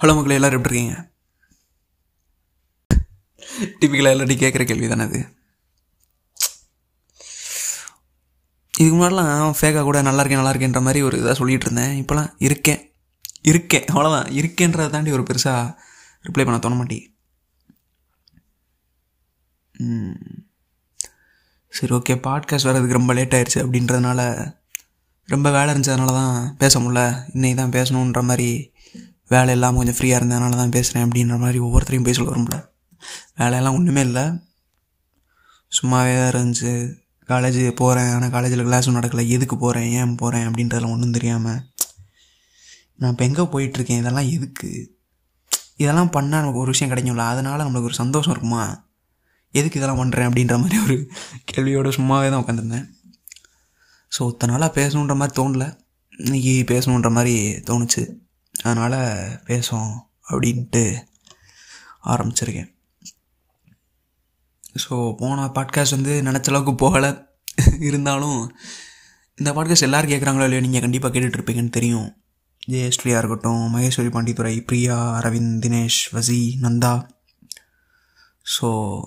Hello மக்களே எல்லோரும் எப்படி இருக்கீங்க? டிப்பிக்கலாக எல்லாத்தையும் கேட்குற கேள்வி தானே அது? இதுக்கு முன்னாடிலாம் ஃபேக்காக கூட நல்லா இருக்கேன் நல்லா இருக்கேன்ற மாதிரி ஒரு இதாக சொல்லிகிட்டு இருந்தேன். இப்போலாம் இருக்கேன். இருக்கேன். அவ்வளோதான் இருக்கேன்றதை தாண்டி ஒரு பெருசாக ரிப்ளை பண்ண தோண மாட்டி சரி ஓகே பாட்காஸ்ட் வர்றதுக்கு ரொம்ப லேட் ஆயிடுச்சு அப்படின்றதுனால ரொம்ப வேலை இருந்ததுனால தான் பேச முடில இன்னைக்கு தான் பேசணுன்ற மாதிரி வேலை இல்லாமல் கொஞ்சம் ஃப்ரீயாக இருந்ததுனால தான் பேசுகிறேன் அப்படின்ற மாதிரி ஒவ்வொருத்தரையும் பேச வரும்ல. வேலையெல்லாம் ஒன்றுமே இல்லை. சும்மாவே தான் இருந்துச்சு. காலேஜ் போகிறேன் ஆனால் காலேஜில் கிளாஸும் நடக்கலை. எதுக்கு போகிறேன் ஏன் போகிறேன் அப்படின்றதுல ஒன்றும் தெரியாமல் நான் இப்போ எங்கே போயிட்டுருக்கேன் இதெல்லாம் எதுக்கு? இதெல்லாம் பண்ணால் நமக்கு ஒரு விஷயம் கிடைக்கும்ல. அதனால் நம்மளுக்கு ஒரு சந்தோஷம் இருக்குமா? எதுக்கு இதெல்லாம் பண்ணுறேன் அப்படின்ற மாதிரி ஒரு கேள்வியோட சும்மாவே தான் உட்காந்துருந்தேன் ஸோ இத்தனை நாளாக பேசணுன்ற மாதிரி தோணல. இன்றைக்கி பேசணுன்ற மாதிரி தோணுச்சு. அதனால் பேசுவோம் அப்படின்ட்டு ஆரம்பிச்சிருக்கேன். ஸோ போன பாட்காஸ்ட் வந்து நினச்ச அளவுக்கு போகலை. இருந்தாலும் இந்த பாட்காஸ்ட் எல்லோரும் கேட்குறாங்களோ இல்லையோ நீங்கள் கண்டிப்பாக கேட்டுட்ருப்பீங்கன்னு தெரியும். ஜெயஸ்ரீயாக இருக்கட்டும் மகேஸ்வரி பாண்டித்துறை பிரியா அரவிந்த் தினேஷ் வசி நந்தா. ஸோ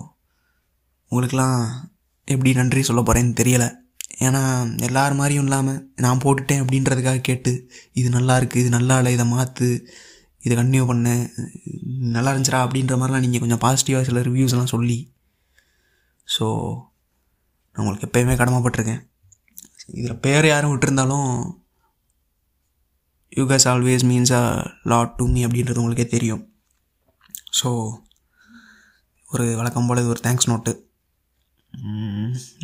உங்களுக்கெல்லாம் எப்படி நன்றி சொல்ல போகிறேன்னு தெரியலை. ஏன்னா எல்லார் மாதிரியும் இல்லாமல் நான் போட்டுட்டேன் அப்படின்றதுக்காக கேட்டு இது நல்லா இருக்குது இது நல்லா இல்லை இதை மாற்று இதை கண்டினியூ பண்ணு நல்லா இருந்துச்சுடா அப்படின்ற மாதிரிலாம் நீங்கள் கொஞ்சம் பாசிட்டிவாக சில ரிவ்யூஸ்லாம் சொல்லி ஸோ நான் உங்களுக்கு எப்போயுமே கடமைப்பட்டிருக்கேன். இதில் பேர் யாரும் விட்டுருந்தாலும் you guys always means a lot to me அப்படின்றது உங்களுக்கே தெரியும். ஸோ ஒரு வழக்கம் போல் இது ஒரு தேங்க்ஸ் நோட்டு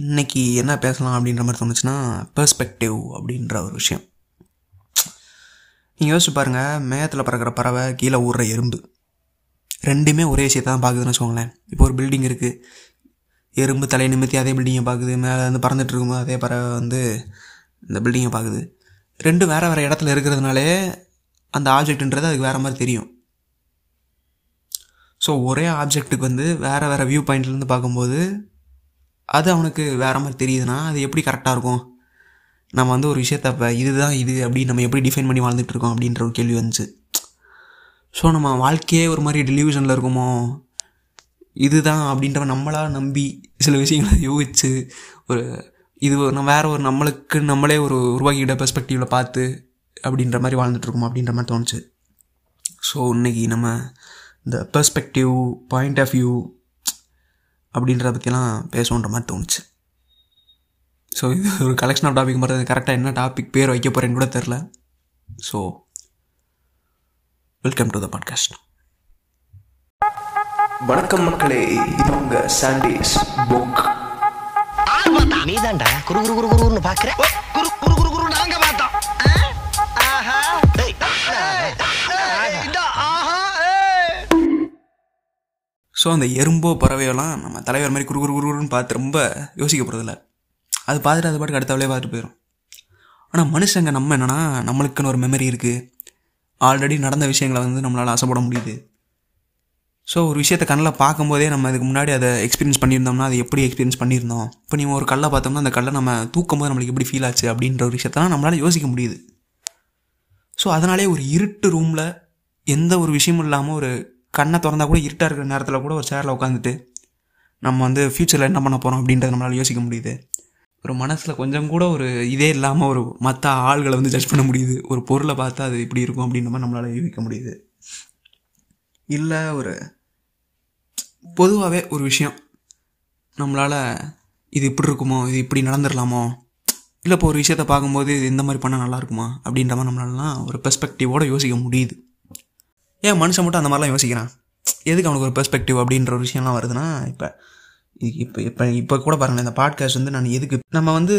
இன்னைக்கு என்ன பேசலாம் அப்படின்ற மாதிரி தோணுச்சுன்னா பெர்ஸ்பெக்டிவ் அப்படின்ற ஒரு விஷயம். நீங்கள் யோசிச்சு பாருங்கள் மேகத்தில் பறக்கிற பறவை கீழே ஊடுற எறும்பு. ரெண்டுமே ஒரே விஷயத்தை தான் பார்க்குதுன்னு வச்சுக்கோங்களேன். இப்போ ஒரு பில்டிங் இருக்குது எறும்பு தலையை நிமித்தி அதே பில்டிங்கை பார்க்குது. மேலே வந்து பறந்துட்டு இருக்கும்போது அதே பறவை வந்து இந்த பில்டிங்கை பார்க்குது. ரெண்டும் வேறு வேறு இடத்துல இருக்கிறதுனாலே அந்த ஆப்ஜெக்ட்ன்றது அதுக்கு வேறு மாதிரி தெரியும். ஸோ ஒரே ஆப்ஜெக்ட்டுக்கு வந்து வேறு வேறு வியூ பாயிண்ட்லேருந்து பார்க்கும்போது அது அவனுக்கு வேறு மாதிரி தெரியுதுன்னா அது எப்படி கரெக்டாக இருக்கும்? நம்ம வந்து ஒரு விஷயத்த இப்போ இதுதான் இது அப்படின்னு நம்ம எப்படி டிஃபைன் பண்ணி வாழ்ந்துட்டு இருக்கோம் அப்படின்ற ஒரு கேள்வி வந்துச்சு. ஸோ நம்ம வாழ்க்கையே ஒரு மாதிரி டெலிவிஷனில் இருக்குமோ? இதுதான் அப்படின்ற நம்மளா நம்பி சில விஷயங்களை யோகிச்சு ஒரு இது நம்ம வேறு ஒரு நம்மளுக்கு நம்மளே ஒரு உருவாக்கிட்ட பெர்ஸ்பெக்டிவில் பார்த்து அப்படின்ற மாதிரி வாழ்ந்துட்டுருக்கோம் அப்படின்ற மாதிரி தோணுச்சு. ஸோ இன்னைக்கு நம்ம இந்த பெர்ஸ்பெக்டிவ் பாயிண்ட் ஆஃப் வியூ அப்படின்றத பற்றிலாம் பேசுவோன்ற மாதிரி தோணுச்சு. ஸோ இது ஒரு கலெக்ஷன் ஆஃப் டாபிக் மாதிரி கரெக்டாக என்ன டாபிக் பேர் வைக்க போகிறேன்னு கூட தெரில. So welcome to the podcast வணக்கம் மக்களே இது உங்க சாண்டிஸ் புக். நீதான்டா குரு குரு குரு குருன்னு பாக்குற? குரு குரு குரு குரு நாங்க பார்த்தோம். ஆஹா. ஸோ அந்த எறும்போ பறவையெல்லாம் நம்ம தலைவர் மாதிரி குறு குறு குருன்னு பார்த்து ரொம்ப யோசிக்க போகிறதில்ல அது பார்த்துட்டு அது பாட்டுக்கு அடுத்தவளே பார்த்துட்டு போயிடும் ஆனால் மனுஷங்க நம்ம என்னன்னா நம்மளுக்குன்னு ஒரு மெமரி இருக்குது ஆல்ரெடி நடந்த விஷயங்களை வந்து நம்மளால் ஆசைப்பட முடியுது. ஸோ ஒரு விஷயத்தை கண்ணில் பார்க்கும்போதே நம்ம இதுக்கு முன்னாடி அதை எக்ஸ்பீரியன்ஸ் பண்ணியிருந்தோம்னா அதை எப்படி எக்ஸ்பீரியன்ஸ் பண்ணியிருந்தோம்? இப்போ நீங்கள் ஒரு கல்லை பார்த்தோம்னா அந்த கல்லை நம்ம தூக்கும் போது நம்மளுக்கு எப்படி ஃபீல் ஆச்சு அப்படின்ற ஒரு விஷயத்தெல்லாம் நம்மளால் யோசிக்க முடியுது. ஸோ அதனாலே ஒரு இருட்டு ரூமில் எந்த ஒரு விஷயமும் இல்லாமல் ஒரு கண்ணை திறந்தா கூட இருட்டாக இருக்கிற நேரத்தில் கூட ஒரு சேரில் உட்காந்துட்டு நம்ம வந்து ஃப்யூச்சரில் என்ன பண்ண போகிறோம் அப்படின்றத நம்மளால் யோசிக்க முடியுது. ஒரு மனசில் கொஞ்சம் கூட ஒரு இதே இல்லாமல் ஒரு மற்ற ஆள்களை வந்து ஜட்ஜ் பண்ண முடியுது. ஒரு பொருளை பார்த்தா அது இப்படி இருக்கும் அப்படின்ற மாதிரி நம்மளால் யூகிக்க முடியுது. இல்லை ஒரு பொதுவாகவே ஒரு விஷயம். நம்மளால் இது இப்படி இருக்குமோ இது இப்படி நடந்துடலாமோ இல்லை இப்போ ஒரு விஷயத்தை பார்க்கும்போது இது இந்த மாதிரி பண்ணால் நல்லா இருக்குமா அப்படின்ற மாதிரி நம்மளாலாம் ஒரு பெர்ஸ்பெக்டிவோடு யோசிக்க முடியுது. ஏன் மனுஷன் மட்டும் அந்த மாதிரிலாம் யோசிக்கிறான்? எதுக்கு அவனுக்கு ஒரு பெர்ஸ்பெக்டிவ் அப்படின்ற ஒரு விஷயம்லாம் வருதுன்னா இப்போ இப்போ இப்போ இப்போ கூட பாருங்களேன் இந்த பாட்காஸ்ட் வந்து நான் எதுக்கு நம்ம வந்து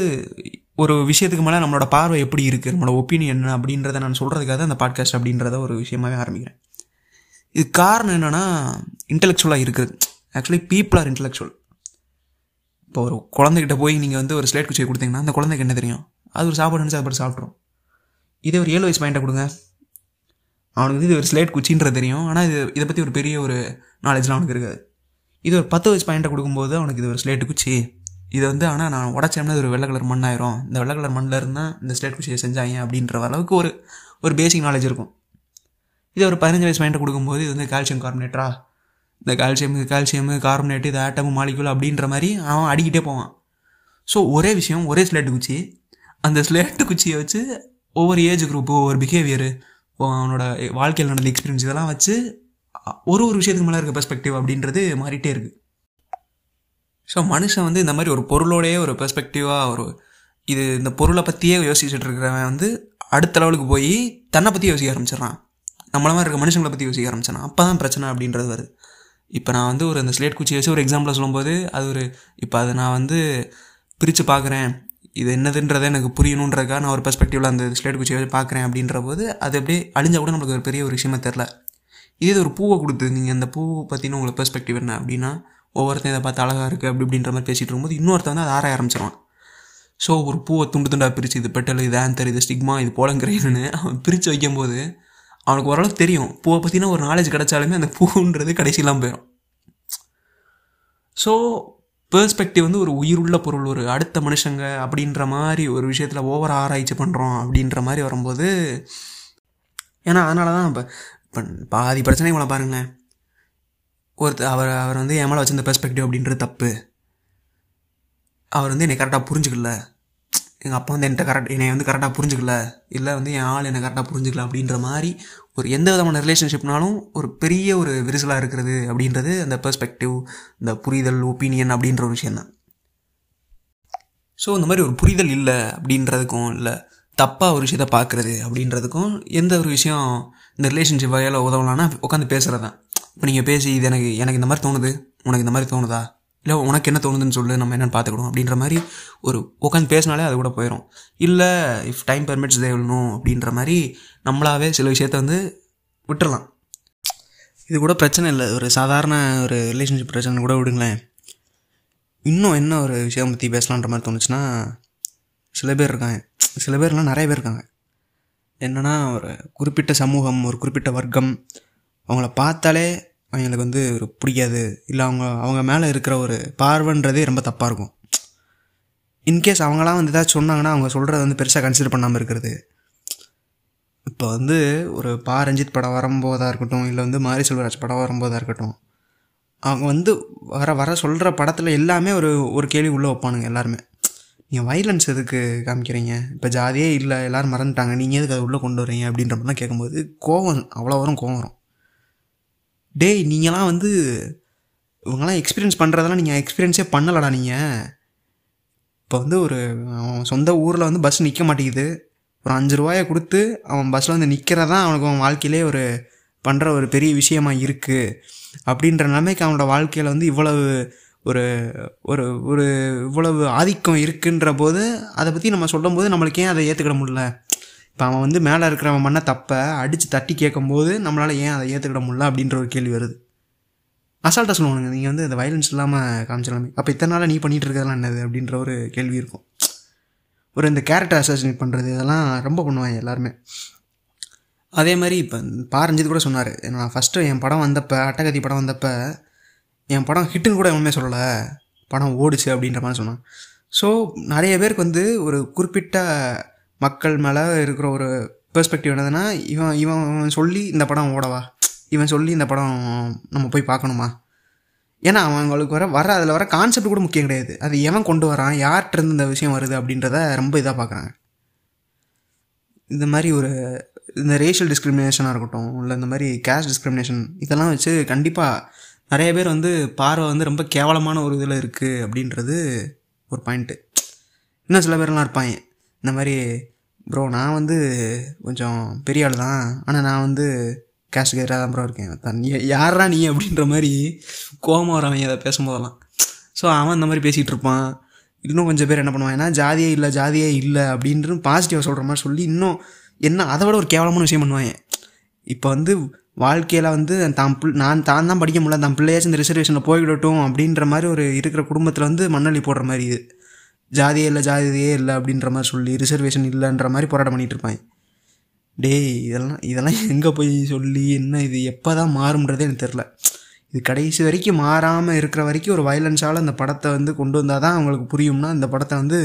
ஒரு விஷயத்துக்கு மேலே நம்மளோட பார்வை எப்படி இருக்குது நம்மளோட ஒப்பீனியன் என்ன அப்படின்றத நான் சொல்கிறதுக்காக தான் அந்த பாட்காஸ்ட் அப்படின்றத ஒரு விஷயமாவே ஆரம்பிக்கிறேன். இது காரணம் என்னென்னா இன்டெலெக்சுவலாக இருக்குது. ஆக்சுவலி பீப்புள் ஆர் இன்டெலெக்சுவல் இப்போ ஒரு குழந்தைகிட்ட போய் நீங்கள் வந்து ஒரு ஸ்லேட் குச்சியை கொடுத்தீங்கன்னா அந்த குழந்தைக்கு என்ன தெரியும்? அது ஒரு சாப்பாடு நினச்சி அது பாட்டு சாப்பிட்ரும் இதே ஒரு ஏழு வயசு பாயிண்ட்டை கொடுங்க. அவனுக்கு வந்து இது ஒரு ஸ்லேட் குச்சின்றது தெரியும். ஆனால் இது இதை பற்றி ஒரு பெரிய ஒரு நாலேஜ்லாம் அவனுக்கு இருக்காது. இது ஒரு பத்து வயசு பாயிண்ட்டை கொடுக்கும்போது அவனுக்கு இது ஒரு ஸ்லேட்டு குச்சி. இது வந்து ஆனால் நான் உடச்சேன்னா இது ஒரு வெள்ளை கலர் மண்ணாயிரும் இந்த வெள்ளை கலர் மண்ணில் இருந்தால் இந்த ஸ்லேட் குச்சியை செஞ்சாங்க அப்படின்ற அளவுக்கு ஒரு ஒரு பேசிக் நாலேஜ் இருக்கும். இது ஒரு பதினஞ்சு வயசு பையன்ட்ட கொடுக்கும்போது இது வந்து கால்சியம் கார்பனேட்டரா இந்த கால்சியம் கால்சியம் கார்பனேட்டு இது ஆட்டம் மாலிகுல் அப்படின்ற மாதிரி அவன் அடிக்கிட்டே போவான். ஸோ ஒரே விஷயம் ஒரே ஸ்லேட்டு குச்சி. அந்த ஸ்லேட்டு குச்சியை வச்சு ஒவ்வொரு ஏஜ் குரூப்பு ஒவ்வொரு பிஹேவியரு அவனோட வாழ்க்கையில் நடந்த எக்ஸ்பீரியன்ஸ் இதெல்லாம் வச்சு ஒரு ஒரு விஷயத்துக்கு மேலே இருக்க பெர்ஸ்பெக்டிவ் அப்படின்றது மாறிட்டே இருக்குது ஸோ மனுஷன் வந்து இந்த மாதிரி ஒரு பொருளோடையே ஒரு பெர்ஸ்பெக்டிவாக ஒரு இது இந்த பொருளை பற்றியே யோசிச்சுட்டு இருக்கிறவன் வந்து அடுத்த லெவலுக்கு போய் தன்னை பற்றி யோசிக்க ஆரம்பிச்சிடறான். நம்மள மாதிரி இருக்க மனுஷங்களை பற்றி யோசிக்க ஆரம்பிச்சான் அப்போ தான் பிரச்சனை அப்படின்றது வருது. இப்போ நான் வந்து ஒரு அந்த ஸ்லேட் குச்சி வச்சு ஒரு எக்ஸாம்பிளை சொல்லும்போது அது ஒரு இப்போ அதை நான் வந்து பிரித்து பார்க்குறேன். இது என்னதுன்றதை எனக்கு புரியணுன்றதுக்காக நான் ஒரு பெர்ஸ்பெக்டிவில் அந்த ஸ்லேட் குச்சியை வச்சு பார்க்குறேன் அப்படின்ற போது அது அப்படியே அழிஞ்சால் கூட நம்மளுக்கு ஒரு பெரிய ஒரு விஷயமா தெரில இதே ஒரு பூவை கொடுத்து நீங்கள் அந்த பூ பற்றின உங்களுக்கு பெர்ஸ்பெக்டிவ் என்ன அப்படின்னா ஒவ்வொருத்தன் இதை பார்த்து அழகாக இருக்குது அப்படி இப்படின்ற மாதிரி பேசிகிட்டு இருக்கும்போது இன்னொருத்தன் வந்து அதை ஆராய ஆரம்பிச்சிருவான். ஸோ ஒரு பூவை துண்டு துண்டாக பிரித்து இது பெட்டல் இது ஆந்தர் இது ஸ்டிக்மா இது போலங்கிறேன்னு அவன் பிரித்து வைக்கும்போது அவனுக்கு ஓரளவுக்கு தெரியும். பூவை பற்றின ஒரு நாலேஜ் கிடைச்சாலுமே அந்த பூன்றது கடைசியெல்லாம் போயிடும் ஸோ பெர்ஸ்பெக்டிவ் வந்து ஒரு உயிருள்ள பொருள் ஒரு அடுத்த மனுஷங்க அப்படின்ற மாதிரி ஒரு விஷயத்தில் ஓவர் ஆராய்ச்சி பண்ணுறோம் அப்படின்ற மாதிரி வரும்போது ஏன்னா அதனால தான் இப்போ இப்போ பாதி பிரச்சனை இவ்வளோ பாருங்களேன். ஒருத்தர் அவர் அவர் வந்து என் மேலே வச்சிருந்த பெர்ஸ்பெக்டிவ் அப்படின்றது தப்பு. அவர் வந்து என்னை கரெக்டாக புரிஞ்சுக்கல. எங்கள் அப்பா வந்து என்கிட்ட கரெக்ட் என்னை வந்து கரெக்டாக புரிஞ்சுக்கல. இல்லை வந்து என் ஆள் என்னை கரெக்டாக புரிஞ்சுக்கல அப்படின்ற மாதிரி ஒரு எந்த விதமான ரிலேஷன்ஷிப்னாலும் ஒரு பெரிய ஒரு விரிசலாக இருக்கிறது அப்படின்றது அந்த பெர்ஸ்பெக்டிவ் இந்த புரிதல் ஒப்பீனியன் அப்படின்ற ஒரு விஷயந்தான் ஸோ இந்த மாதிரி ஒரு புரிதல் இல்லை அப்படின்றதுக்கும் இல்லை தப்பாக ஒரு விஷயத்த பார்க்குறது அப்படின்றதுக்கும் எந்த ஒரு விஷயம் இந்த ரிலேஷன்ஷிப் வகையில் உதவலான்னா உட்காந்து பேசுகிறது தான் இப்போ நீங்கள் பேசி இது எனக்கு எனக்கு இந்த மாதிரி தோணுது உனக்கு இந்த மாதிரி தோணுதா? இல்லை உனக்கு என்ன தோணுதுன்னு சொல்லு நம்ம என்னென்னு பார்த்துக்கணும் அப்படின்ற மாதிரி ஒரு உட்காந்து பேசினாலே அது கூட போயிடும் இல்லை இஃப் டைம் பெர்மிட்ஸ் தேவணும் அப்படின்ற மாதிரி நம்மளாவே சில விஷயத்த வந்து விட்டுறலாம். இது கூட பிரச்சனை இல்லை. ஒரு சாதாரண ஒரு ரிலேஷன்ஷிப் பிரச்சனை கூட விடுங்களேன். இன்னும் என்ன ஒரு விஷயம் பற்றி பேசலான்ற மாதிரி தோணுச்சுன்னா சில பேர் இருக்காங்க. சில பேர்லாம் நிறைய பேர் இருக்காங்க. என்னென்னா ஒரு குறிப்பிட்ட சமூகம் ஒரு குறிப்பிட்ட வர்க்கம் அவங்கள பார்த்தாலே அவங்களுக்கு வந்து ஒரு பிடிக்காது. இல்லை அவங்க அவங்க மேலே இருக்கிற ஒரு பார்வைன்றதே ரொம்ப தப்பாக இருக்கும். இன்கேஸ் அவங்களாம் வந்து ஏதாச்சும் சொன்னாங்கன்னா அவங்க சொல்கிறத வந்து பெருசாக கன்சிடர் பண்ணாமல் இருக்கிறது. இப்போ வந்து ஒரு பா ரஞ்சித் படம் வரும்போதாக இருக்கட்டும் இல்லை வந்து மாரி செல்வராஜ் படம் வரும்போதாக இருக்கட்டும் அவங்க வந்து வர வர சொல்கிற படத்தில் எல்லாமே ஒரு ஒரு கேள்வி உள்ளே வைப்பானுங்க எல்லாருமே. நீங்கள் வைலன்ஸ் எதுக்கு காமிக்கிறீங்க? இப்போ ஜாதியே இல்லை எல்லோரும் மறந்துட்டாங்க. நீங்கள் எதுக்கு அதை உள்ளே கொண்டு வரீங்க? அப்படின்ற மாதிரிலாம் கேட்கும்போது கோவம் அவ்வளோ வரும் கோவம் வரும். டேய் நீங்களாம் வந்து இவங்கெல்லாம் எக்ஸ்பீரியன்ஸ் பண்ணுறதெல்லாம் நீங்கள் எக்ஸ்பீரியன்ஸே பண்ணலடா நீங்கள் இப்போ வந்து ஒரு அவன் சொந்த ஊரில் வந்து பஸ் நிற்க மாட்டேங்குது. ஒரு அஞ்சு ரூபாயை கொடுத்து அவன் பஸ்ஸில் வந்து நிற்கிறதான் அவனுக்கு அவன் வாழ்க்கையிலே ஒரு பண்ணுற ஒரு பெரிய விஷயமா இருக்குது அப்படின்ற நிலைமைக்கு அவனோட வாழ்க்கையில் வந்து இவ்வளவு ஒரு ஒரு ஒரு இவ்வளவு ஆதிக்கம் இருக்குன்ற போது அதை பற்றி நம்ம சொல்லும்போது நம்மளுக்கு ஏன் அதை ஏற்றுக்கிட முடியல? இப்போ அவன் வந்து மேலே இருக்கிறவன் மண்ணை தப்பை அடித்து தட்டி கேட்கும்போது நம்மளால் ஏன் அதை ஏற்றுக்கிட முடியல அப்படின்ற ஒரு கேள்வி வருது. அசால்ட்டாக சொல்லுவானுங்க நீங்கள் வந்து அந்த வயலன்ஸ் இல்லாமல் காமிச்சிடலாமே. அப்போ இத்தனை நாளாக நீ பண்ணிகிட்டு இருக்கிறதெல்லாம் என்னது அப்படின்ற ஒரு கேள்வி இருக்கும். ஒரு இந்த கேரக்டர் அசாசினேட் பண்ணுறது இதெல்லாம் ரொம்ப பண்ணுவாங்க எல்லாருமே. அதே மாதிரி இப்போ பாரஞ்சித் கூட சொன்னார் நான் ஃபஸ்ட்டு என் படம் வந்தப்போ அட்டகத்தி படம் வந்தப்போ என் படம் ஹிட்டுன்னு கூட எவனுமே சொல்லலை. படம் ஓடுச்சு அப்படின்ற மாதிரி சொன்னான். ஸோ நிறைய பேருக்கு வந்து ஒரு குறிப்பிட்ட மக்கள் மேலே இருக்கிற ஒரு பெர்ஸ்பெக்டிவ் என்னதுன்னா இவன் இவன் சொல்லி இந்த படம் ஓடவா? இவன் சொல்லி இந்த படம் நம்ம போய் பார்க்கணுமா? ஏன்னா அவங்களுக்கு வர வர அதில் வர கான்செப்ட் கூட முக்கியம் கிடையாது. அது எவன் கொண்டு வரான்? யார்கிட்டருந்து இந்த விஷயம் வருது அப்படின்றத ரொம்ப இதாக பார்க்குறாங்க. இந்த மாதிரி ஒரு இந்த ரேஷியல் டிஸ்கிரிமினேஷனாக இருக்கட்டும் இல்லை இந்த மாதிரி கேஸ்ட் டிஸ்கிரிமினேஷன் இதெல்லாம் வச்சு கண்டிப்பாக நிறைய பேர் வந்து பார்வை வந்து ரொம்ப கேவலமான ஒரு இதில் இருக்குது அப்படின்றது ஒரு பாயிண்ட்டு இன்னும் சில பேர்லாம் இருப்பாங்க. இந்த மாதிரி ப்ரோ நான் வந்து கொஞ்சம் பெரிய ஆள் தான். ஆனால் நான் வந்து கேஷ் கேராக தான் ப்ரோ இருக்கேன். தன் நீ யாரா நீ அப்படின்ற மாதிரி கோபம் வரவங்க அதை பேசும்போதெல்லாம். ஸோ அவன் இந்த மாதிரி பேசிகிட்டு இருப்பான். இன்னும் கொஞ்சம் பேர் என்ன பண்ணுவான்? ஏன்னா ஜாதியே இல்லை ஜாதியே இல்லை அப்படின்ட்டு பாசிட்டிவாக சொல்கிற மாதிரி சொல்லி இன்னும் என்ன அதை விட ஒரு கேவலமான விஷயம் பண்ணுவாங்க இப்போ வந்து வாழ்க்கையில் வந்து தான் பிள் நான் தான் தான் படிக்க முடியல தான் பிள்ளையாச்சும் இந்த ரிசர்வேஷனில் போய்விடட்டும் அப்படின்ற மாதிரி ஒரு இருக்கிற குடும்பத்தில் வந்து மண்ணள்ளி போடுற மாதிரி இது. ஜாதியே இல்லை ஜாதியே இல்லை அப்படின்ற மாதிரி சொல்லி ரிசர்வேஷன் இல்லைன்ற மாதிரி போராட்டம் பண்ணிகிட்டு இருப்பாங்க. டேய் இதெல்லாம் இதெல்லாம் எங்கே போய் சொல்லி என்ன இது எப்போ தான் மாறும்ன்றதே எனக்கு தெரில இது கடைசி வரைக்கும் மாறாமல் இருக்கிற வரைக்கும் ஒரு வயலன்ஸால் அந்த படத்தை வந்து கொண்டு வந்தால் தான் அவங்களுக்கு புரியும்னா இந்த படத்தை வந்து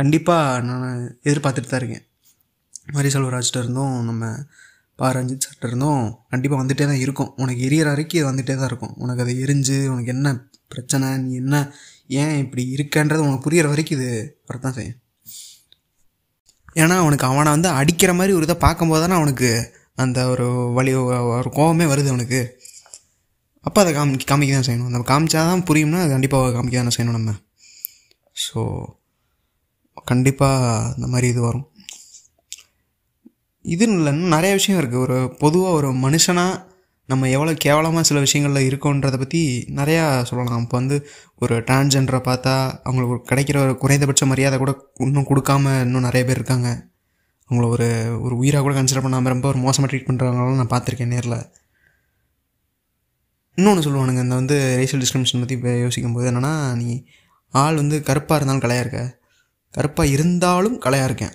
கண்டிப்பாக நான் எதிர்பார்த்துட்டு தான் இருக்கேன். மாரி செல்வராஜ்கிட்ட இருந்தும் நம்ம பா ரஞ்சித் சார்ட்ட இருந்தும் கண்டிப்பாக வந்துகிட்டே தான் இருக்கும். உனக்கு எரியற வரைக்கும் இது வந்துகிட்டே தான் இருக்கும். உனக்கு அதை எரிஞ்சு உனக்கு என்ன பிரச்சனை நீ என்ன ஏன் இப்படி இருக்கன்றது உனக்கு புரியிற வரைக்கும் இது வரத்தான் செய்யும். ஏன்னா அவனுக்கு அவனை வந்து அடிக்கிற மாதிரி ஒரு இதை பார்க்கும்போது தானே அவனுக்கு அந்த ஒரு வழி ஒரு கோவமே வருது அவனுக்கு. அப்போ அதை காமி காமிக்க தான் செய்யணும். நம்ம காமிச்சா தான் புரியும்னா அது கண்டிப்பாக காமிக்க தானே செய்யணும் நம்ம. ஸோ கண்டிப்பாக இந்த மாதிரி இது வரும். இதுன்னு இல்லை இன்னும் நிறைய விஷயம் இருக்குது ஒரு பொதுவாக ஒரு மனுஷனாக நம்ம எவ்வளோ கேவலமாக சில விஷயங்களில் இருக்கோன்றதை பற்றி நிறையா சொல்லலாம். இப்போ வந்து ஒரு டிரான்ஜெண்டரை பார்த்தா அவங்களுக்கு ஒரு கிடைக்கிற ஒரு குறைந்தபட்ச மரியாதை கூட இன்னும் கொடுக்காம இன்னும் நிறைய பேர் இருக்காங்க. அவங்கள ஒரு ஒரு உயிராக கூட கன்சிடர் பண்ணாமல் ரொம்ப ஒரு மோசமாக ட்ரீட் பண்ணுறவங்களாம் நான் பார்த்துருக்கேன் நேரில். இன்னொன்று சொல்லுவானுங்க இந்த வந்து ரேஷியல் டிஸ்கிரிமினேஷன் பற்றி இப்போ யோசிக்கும் போது என்னென்னா நீ ஆள் வந்து கருப்பாக இருந்தாலும் கலையாக இருக்க. கருப்பாக இருந்தாலும் கலையாக இருக்கேன்.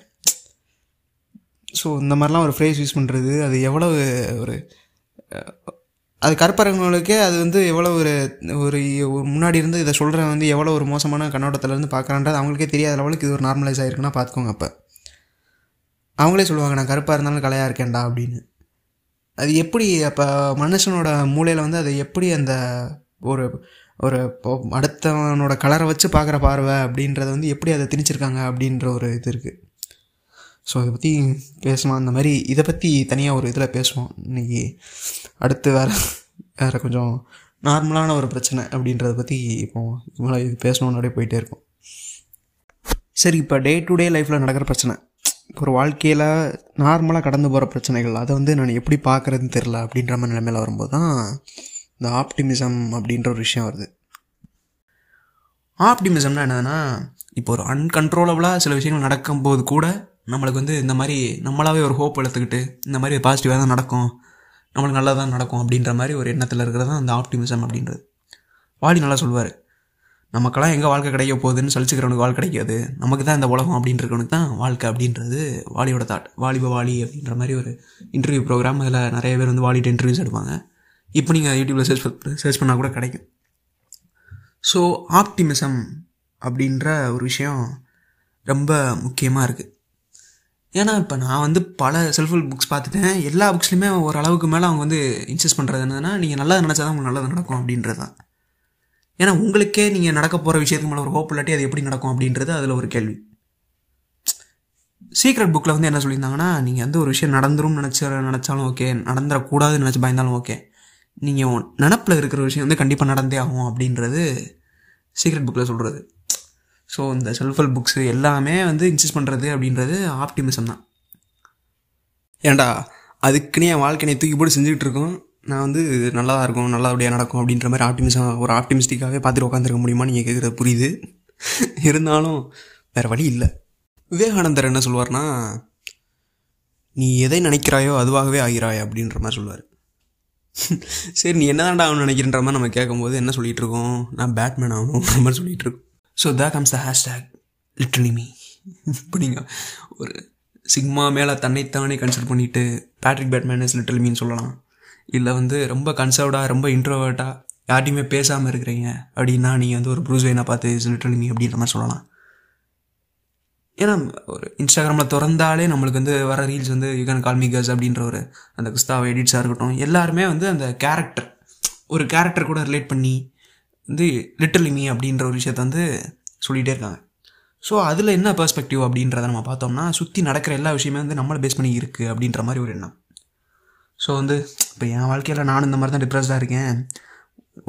ஸோ இந்த மாதிரிலாம் ஒரு ஃப்ரேஸ் யூஸ் பண்ணுறது அது எவ்வளோ ஒரு அது கருப்பரங்களுக்கே அது வந்து எவ்வளோ ஒரு ஒரு முன்னாடி இருந்து இதை சொல்கிற வந்து எவ்வளோ ஒரு மோசமான கண்ணோட்டத்திலேருந்து பார்க்குறான்றது அவங்களுக்கே தெரியாத லெவலுக்கு இது ஒரு நார்மலைஸ் ஆகிருக்குன்னா பார்த்துக்கோங்க அப்போ. அவங்களே சொல்லுவாங்க நான் கருப்பாக இருந்தாலும் கலையாக இருக்கேன்டா அப்படின்னு. அது எப்படி அப்போ மனுஷனோட மூளையில் வந்து அதை எப்படி அந்த ஒரு ஒரு அடுத்தவனோட கலரை வச்சு பார்க்குற பார்வை அப்படின்றத வந்து எப்படி அதை திணிச்சிருக்காங்க அப்படின்ற ஒரு இது இருக்குது ஸோ அதை பற்றி பேசலாம். அந்த மாதிரி இதை பற்றி தனியாக ஒரு இதில் பேசுவோம். இன்னைக்கு அடுத்து வேறு வேறு கொஞ்சம் நார்மலான ஒரு பிரச்சனை அப்படின்றத பற்றி இப்போ இவ்வளோ இது பேசணும்னு அப்படியே போயிட்டே இருக்கும். சரி இப்போ டே டு டே லைஃப்பில் நடக்கிற பிரச்சனை. ஒரு வாழ்க்கையில் நார்மலாக கடந்து போகிற பிரச்சனைகள் அதை வந்து நான் எப்படி பார்க்குறதுன்னு தெரில அப்படின்ற மாதிரி நிலைமையில் வரும்போது தான் இந்த ஆப்டிமிசம் அப்படின்ற ஒரு விஷயம் வருது. ஆப்டிமிசம்னா என்னதுன்னா இப்போ ஒரு அன்கன்ட்ரோலபுளாக சில விஷயங்கள் நடக்கும்போது கூட நம்மளுக்கு வந்து இந்த மாதிரி நம்மளாவே ஒரு ஹோப் எடுத்துக்கிட்டு இந்த மாதிரி பாசிட்டிவாக தான் நடக்கும். நம்மளுக்கு நல்லா தான் நடக்கும் அப்படின்ற மாதிரி ஒரு எண்ணத்தில் இருக்கிறது தான் அந்த ஆப்டிமிசம் அப்படின்றது. வாலி நல்லா சொல்லுவார். நமக்கெல்லாம் எங்கே வாழ்க்கை கிடைக்க போகுதுன்னு சலிச்சுக்கிறவனுக்கு வாழ்க்கை கிடைக்காது. நமக்கு தான் இந்த உலகம் அப்படின்றவனுக்கு தான் வாழ்க்கை அப்படின்றது வாலியோட தாட் வாலிப வாலி அப்படின்ற மாதிரி ஒரு இன்டர்வியூ ப்ரோக்ராம் அதில் நிறைய பேர் வந்து வாலிகிட்ட இன்டர்வியூஸ் எடுப்பாங்க. இப்போ நீங்கள் யூடியூப்பில் சர்ச் சர்ச் பண்ணால் கூட கிடைக்கும். ஸோ ஆப்டிமிசம் அப்படின்ற ஒரு விஷயம் ரொம்ப முக்கியமாக இருக்குது ஏன்னா இப்போ நான் வந்து பல செல்ஃப் ஹெல்ப் புக்ஸ் பார்த்துட்டேன். எல்லா புக்ஸ்லையுமே ஓரளவுக்கு மேலே அவங்க வந்து இன்சஸ்ட் பண்ணுறது என்னதுன்னா நீங்கள் நல்லது நினச்சா தான் உங்களுக்கு நல்லது நடக்கும் அப்படின்றது. தான் ஏன்னா உங்களுக்கே நீங்கள் நடக்க போகிற விஷயத்துக்கு மேலே ஒரு ஹோப் இல்லாட்டி அது எப்படி நடக்கும் அப்படின்றது அதில் ஒரு கேள்வி. சீக்ரெட் புக்கில் வந்து என்ன சொல்லியிருந்தாங்கன்னா நீங்கள் வந்து ஒரு விஷயம் நடந்துரும் நினச்ச நினச்சாலும் ஓகே நடந்துடக்கூடாதுன்னு நினச்சி பயந்தாலும் ஓகே நீங்கள் நினப்பில் இருக்கிற விஷயம் வந்து கண்டிப்பாக நடந்தே ஆகும் அப்படின்றது சீக்ரெட் புக்கில் சொல்கிறது ஸோ இந்த செல்ஃப் ஹெல்ப் புக்ஸு எல்லாமே வந்து இன்சிஸ்ட் பண்ணுறது அப்படின்றது ஆப்டிமிசம் தான். ஏன்டா அதுக்குன்னு என் வாழ்க்கை தூக்கி போட்டு செஞ்சுக்கிட்டு இருக்கோம். நான் வந்து நல்லா இருக்கும் நல்லபடியாக நடக்கும் அப்படின்ற மாதிரி ஆப்டிமிசம் ஒரு ஆப்டிமிஸ்டிக்காகவே பார்த்துட்டு உட்காந்துருக்க முடியுமா நீங்கள் கேட்குறது புரியுது. இருந்தாலும் வேறு வழி இல்லை. விவேகானந்தர் என்ன சொல்லுவார்னா நீ எதை நினைக்கிறாயோ அதுவாகவே ஆகிறாய் அப்படின்ற மாதிரி சொல்லுவார் சரி நீ என்னதான்டா ஆகணும்னு நினைக்கிறன்ற மாதிரி நம்ம கேட்கும்போது என்ன சொல்லிகிட்ருக்கோம் இருக்கோம்? நான் பேட்மேன் ஆகணுன்ற மாதிரி சொல்லிகிட்டு இருக்கோம். So the comes the hashtag literally me இப்போ ஒரு சிக்மா மேலே தன்னைத்தானே கன்சிடர் பண்ணிட்டு Patrick Bateman is little mean சொல்லலாம். இல்லை வந்து ரொம்ப கன்சர்வ்டாக ரொம்ப இன்ட்ரோவர்ட்டாக யார்ட்டையுமே பேசாமல் இருக்கிறீங்க அப்படின்னா நீங்கள் வந்து ஒரு ப்ரூஸ் வேணா பார்த்து இஸ் லிட்டில் மீ அப்படின்ற மாதிரி சொல்லலாம். ஏன்னா ஒரு இன்ஸ்டாகிராமில் திறந்தாலே நம்மளுக்கு வந்து வர ரீல்ஸ் வந்து யூ கேன் கால் கஸ் அப்படின்ற ஒரு அந்த குஸ்தாவை எடிட்ஸாக இருக்கட்டும் எல்லாருமே வந்து அந்த கேரக்டர் ஒரு கேரக்டர் கூட ரிலேட் பண்ணி வந்து லிட்டர்லி மீ அப்படின்ற ஒரு விஷயத்த வந்து சொல்லிகிட்டே இருக்காங்க. ஸோ அதில் என்ன பெர்ஸ்பெக்டிவ் அப்படின்றத நம்ம பார்த்தோம்னா சுற்றி நடக்கிற எல்லா விஷயமே வந்து நம்மளை பேஸ் பண்ணி இருக்குது அப்படின்ற மாதிரி ஒரு எண்ணம். ஸோ வந்து இப்போ என் வாழ்க்கையில் நானும் இந்த மாதிரி தான் டிப்ரெஸ்டாக இருக்கேன்.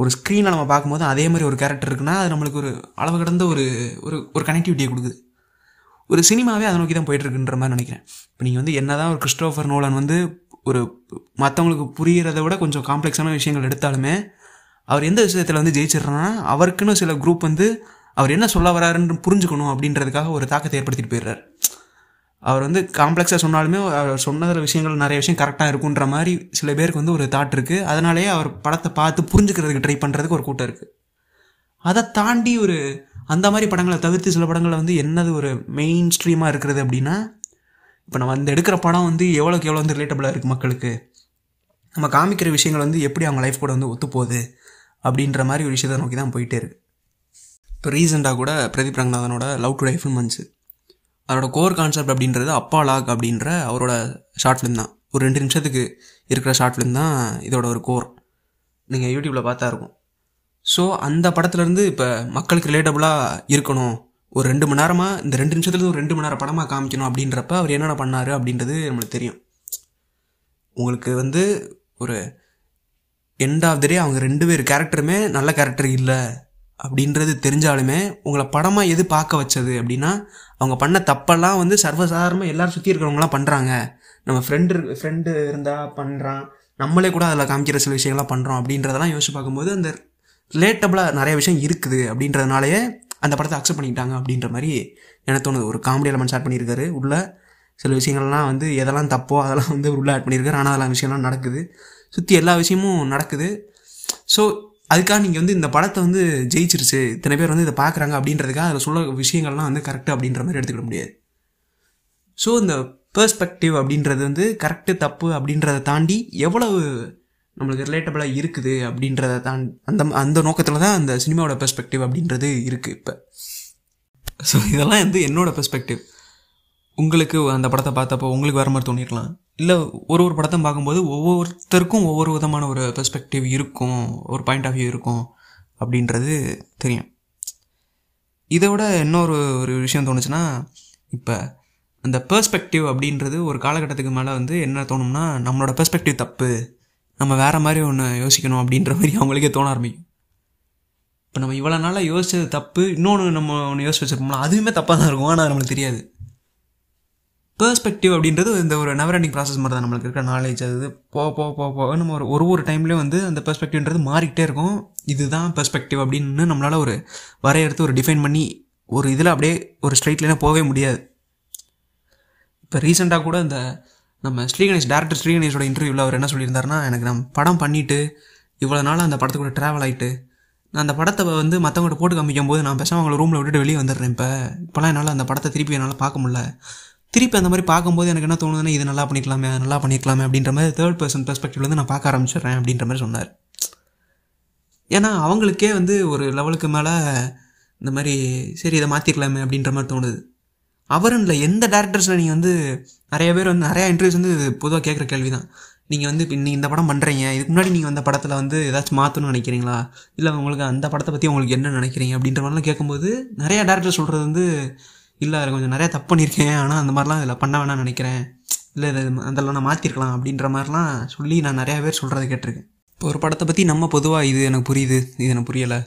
ஒரு ஸ்க்ரீனில் நம்ம பார்க்கும்போது அதே மாதிரி ஒரு கேரக்டர் இருக்குன்னா அது நம்மளுக்கு ஒரு அளவு கடந்த ஒரு ஒரு ஒரு கனெக்டிவிட்டியை கொடுக்குது. ஒரு சினிமாவே அதை நோக்கி தான் போயிட்டுருக்குன்ற மாதிரி நினைக்கிறேன். இப்போ நீங்கள் வந்து என்ன தான் ஒரு கிறிஸ்டோஃபர் நோலன் வந்து ஒரு மற்றவங்களுக்கு புரிகிறத விட கொஞ்சம் காம்ப்ளெக்ஸான விஷயங்கள் எடுத்தாலுமே அவர் எந்த விஷயத்தில் வந்து ஜெயிச்சிடுறான்னா அவருக்குன்னு சில குரூப் வந்து அவர் என்ன சொல்ல வராருன்னு புரிஞ்சுக்கணும் அப்படின்றதுக்காக ஒரு தாக்கத்தை ஏற்படுத்திட்டு போயிடுறார். அவர் வந்து காம்ப்ளெக்ஸாக சொன்னாலுமே அவர் சொன்னதில் விஷயங்கள் நிறைய விஷயம் கரெக்டாக இருக்குன்ற மாதிரி சில பேருக்கு வந்து ஒரு தாட் இருக்குது அதனாலேயே அவர் படத்தை பார்த்து புரிஞ்சுக்கிறதுக்கு ட்ரை பண்ணுறதுக்கு ஒரு கூட்டம் இருக்குது அதை தாண்டி ஒரு அந்த மாதிரி படங்களை தவிர்த்து சில படங்களில் வந்து என்னது ஒரு மெயின் ஸ்ட்ரீமாக இருக்கிறது அப்படின்னா இப்போ நம்ம அந்த எடுக்கிற படம் வந்து எவ்வளோக்கு எவ்வளோ வந்து ரிலேட்டபிளாக இருக்குது மக்களுக்கு? நம்ம காமிக்கிற விஷயங்கள் வந்து எப்படி அவங்க லைஃப் கூட வந்து ஒத்துப்போகுது? அப்படின்ற மாதிரி ஒரு விஷயத்தை நோக்கி தான் போயிட்டே இருக்குது இப்போ ரீசெண்டாக கூட பிரதீப் ரங்கநாதனோட லவ் டு லைஃப்னு வந்துச்சு. அதோட கோர் கான்செப்ட் அப்படின்றது அப்பா லாக் அப்படின்ற அவரோட ஷார்ட் ஃபிலிம் தான். ஒரு ரெண்டு நிமிஷத்துக்கு இருக்கிற ஷார்ட் ஃபிலிம் தான் இதோட ஒரு கோர் நீங்கள் யூடியூப்பில் பார்த்தா இருக்கும். ஸோ அந்த படத்துலேருந்து இப்போ மக்களுக்கு ரிலேட்டபுளாக இருக்கணும். ஒரு ரெண்டு மணி நேரமாக இந்த ரெண்டு நிமிஷத்துலேருந்து ஒரு ரெண்டு மணி நேரம் படமாக காமிக்கணும் அப்படின்றப்ப அவர் என்னென்ன பண்ணார் அப்படின்றது நம்மளுக்கு தெரியும். உங்களுக்கு வந்து ஒரு எண்ட் ஆஃப் த டே அவங்க ரெண்டு பேர் கேரக்டருமே நல்ல கேரக்டர் இல்லை அப்படின்றது தெரிஞ்சாலுமே உங்களை படமாக எது பார்க்க வச்சது அப்படின்னா அவங்க பண்ண தப்பெல்லாம் வந்து சர்வசாதாரணமாக எல்லாரும் சுற்றி இருக்கிறவங்களாம் பண்ணுறாங்க நம்ம ஃப்ரெண்டு ஃப்ரெண்டு இருந்தால் பண்ணுறான் நம்மளே கூட அதில் காமிக்கிற சில விஷயங்கள்லாம் பண்ணுறோம் அப்படின்றதெல்லாம் யோசிச்சு பார்க்கும்போது அந்த ரிலேட்டபுளாக நிறைய விஷயம் இருக்குது அப்படின்றதுனாலயே அந்த படத்தை அக்செப்ட் பண்ணிக்கிட்டாங்க அப்படின்ற மாதிரி எனக்கு தோணுது. ஒரு காமெடி எலமெண்ட் ஆட் பண்ணியிருக்காரு. உள்ள சில விஷயங்கள்லாம் வந்து எதெல்லாம் தப்போ அதெல்லாம் வந்து உள்ள ஆட் பண்ணியிருக்காரு. ஆனால் அதெல்லாம் விஷயம்லாம் நடக்குது. சுற்றி எல்லா விஷயமும் நடக்குது. ஸோ அதுக்காக நீங்கள் வந்து இந்த படத்தை வந்து ஜெயிச்சிருச்சு. இத்தனை பேர் வந்து இதை பார்க்குறாங்க அப்படின்றதுக்காக அதில் சொல்ல விஷயங்கள்லாம் வந்து கரெக்டு அப்படின்ற மாதிரி எடுத்துக்கிட முடியாது. ஸோ இந்த பெர்ஸ்பெக்டிவ் அப்படின்றது வந்து கரெக்டு தப்பு அப்படின்றத தாண்டி எவ்வளவு நம்மளுக்கு ரிலேட்டபிளாக இருக்குது அப்படின்றத தாண்டி அந்த அந்த நோக்கத்தில் தான் அந்த சினிமாவோட பெர்ஸ்பெக்டிவ் அப்படின்றது இருக்குது இப்போ. ஸோ இதெல்லாம் வந்து என்னோட பெர்ஸ்பெக்டிவ் உங்களுக்கு அந்த படத்தை பார்த்தப்போ உங்களுக்கு வர மாதிரி தோணிருக்கலாம். இல்லை ஒரு ஒரு படத்தையும் பார்க்கும்போது ஒவ்வொருத்தருக்கும் ஒவ்வொரு விதமான ஒரு பெர்ஸ்பெக்டிவ் இருக்கும் ஒரு பாயிண்ட் ஆஃப் வியூ இருக்கும் அப்படின்றது தெரியும். இதை விட இன்னொரு ஒரு விஷயம் தோணுச்சுன்னா இப்போ அந்த பெர்ஸ்பெக்டிவ் அப்படின்றது ஒரு காலகட்டத்துக்கு மேலே வந்து என்ன தோணும்னா நம்மளோட பெர்ஸ்பெக்டிவ் தப்பு நம்ம வேறு மாதிரி ஒன்று யோசிக்கணும் அப்படின்ற மாதிரி அவங்களுக்கே தோண ஆரம்பிக்கும். இப்போ நம்ம இவ்வளோ நாளாக யோசிச்சது தப்பு இன்னொன்று நம்ம ஒன்று யோசிச்சு வச்சிருப்போம்ல அதுவுமே தப்பாக தான் இருக்கும் ஆனால் நம்மளுக்கு தெரியாது. பெர்ஸ்பெக்டிவ் அப்படின்றது இந்த ஒரு நெவர் எண்டிங் ப்ராசஸ் மாதிரி தான் நம்மளுக்கு இருக்கிற நாலேஜ் அது போக போக போக போக நம்ம ஒரு ஒரு ஒரு டைம்லேயும் வந்து அந்த பெர்ஸ்பெக்டிவ்ன்றது மாறிக்கிட்டே இருக்கும். இதுதான் பெர்ஸ்பெக்டிவ் அப்படின்னு நம்மளால் ஒரு வரையறுத்து ஒரு டிஃபைன் பண்ணி ஒரு இதில் அப்படியே ஒரு ஸ்ட்ரைட் போகவே முடியாது. இப்போ ரீசெண்டாக கூட இந்த நம்ம ஸ்ரீகணேஷ் டேரக்டர் ஸ்ரீகணேஷோட இன்டர்வியூவில் அவர் என்ன சொல்லியிருந்தாருன்னா எனக்கு நான் படம் பண்ணிவிட்டு இவ்வளோ நாள் அந்த படத்துக்கூட ட்ராவல் ஆகிட்டு நான் அந்த படத்தை வந்து மற்றவங்கள்ட்ட போட்டு காமிக்கும் போது நான் பேசாமல் அவங்கள ரூமில் விட்டுட்டு வெளியே வந்துடுறேன் இப்போ. இப்போலாம் என்னால் அந்த படத்தை திருப்பி என்னால் பார்க்க முடியல. திருப்பி அந்த மாதிரி பார்க்கும்போது எனக்கு என்ன தோணுதுன்னா இது நல்லா பண்ணிக்கலாமே நல்லா பண்ணிக்கலாமே அப்படின்ற மாதிரி தேர்ட் பர்சன் பெர்ஸ்பெக்டிவ்லேருந்து நான் பார்க்க ஆரம்பிச்சிடுறேன் அப்படின்ற மாதிரி சொன்னார். ஏன்னா அவங்களுக்கே வந்து ஒரு லெவலுக்கு மேலே இந்த மாதிரி சரி இதை மாற்றிக்கலாமே அப்படின்ற மாதிரி தோணுது. அவரும் இல்லை எந்த டேரக்டர்ஸில் நீங்கள் வந்து நிறைய பேர் வந்து நிறையா இன்டர்வியூஸ் வந்து பொதுவாக கேட்குற கேள்வி தான் நீங்கள் வந்து இப்போ நீங்கள் இந்த படம் பண்ணுறீங்க இதுக்கு முன்னாடி நீங்கள் அந்த படத்தில் வந்து ஏதாச்சும் மாற்றணும்னு நினைக்கிறீங்களா? இல்லை உங்களுக்கு அந்த படத்தை பற்றி உங்களுக்கு என்ன நினைக்கிறீங்க அப்படின்ற மாதிரிலாம் கேட்கும்போது நிறையா டேரக்டர் சொல்கிறது வந்து இல்லை அதில் கொஞ்சம் நிறையா தப்பு பண்ணியிருக்கேன் ஆனால் அந்த மாதிரிலாம் இதில் பண்ண வேணாம்னு நினைக்கிறேன். இல்லை இதை அதெல்லாம் நான் மாற்றிருக்கலாம் அப்படின்ற மாதிரிலாம் சொல்லி நான் நிறையா பேர் சொல்கிறத கேட்டிருக்கேன். இப்போ ஒரு படத்தை பற்றி நம்ம பொதுவாக இது எனக்கு புரியுது இது எனக்கு புரியலை.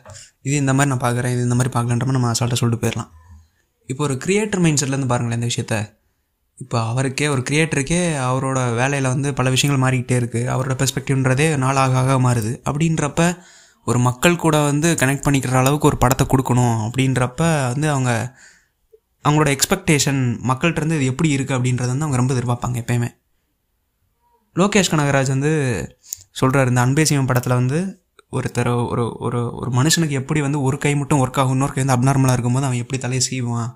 இது இந்த மாதிரி நான் பார்க்குறேன் இது இந்த மாதிரி பார்க்கலன்ற மாதிரி நம்ம அசால்ட்டாக சொல்லிட்டு போயிடலாம். இப்போ ஒரு கிரியேட்டர் மைண்ட் செட்லேருந்து பாருங்களேன் இந்த விஷயத்த. இப்போ அவருக்கே ஒரு கிரியேட்டருக்கே அவரோட வேலையில் வந்து பல விஷயங்கள் மாறிக்கிட்டே இருக்குது அவரோட பெர்ஸ்பெக்டிவ்ன்றதே நாளாக ஆக மாறுது. அப்படின்றப்ப ஒரு மக்கள் கூட வந்து கனெக்ட் பண்ணிக்கிற அளவுக்கு ஒரு படத்தை கொடுக்கணும் அப்படின்றப்ப வந்து அவங்க அவங்களோட எக்ஸ்பெக்டேஷன் மக்கள்கிட்டருந்து இது எப்படி இருக்குது அப்படின்றத வந்து அவங்க ரொம்ப எதிர்பார்ப்பாங்க எப்பயுமே. லோகேஷ் கனகராஜ் வந்து சொல்கிறார் இந்த அன்பேசியம் படத்தில் வந்து ஒருத்தர் ஒரு ஒரு ஒரு மனுஷனுக்கு எப்படி வந்து ஒரு கை மட்டும் ஒர்க் ஆகும் இன்னொரு கை வந்து அப்நார்மலாக இருக்கும்போது அவன் எப்படி தலையை சீவான்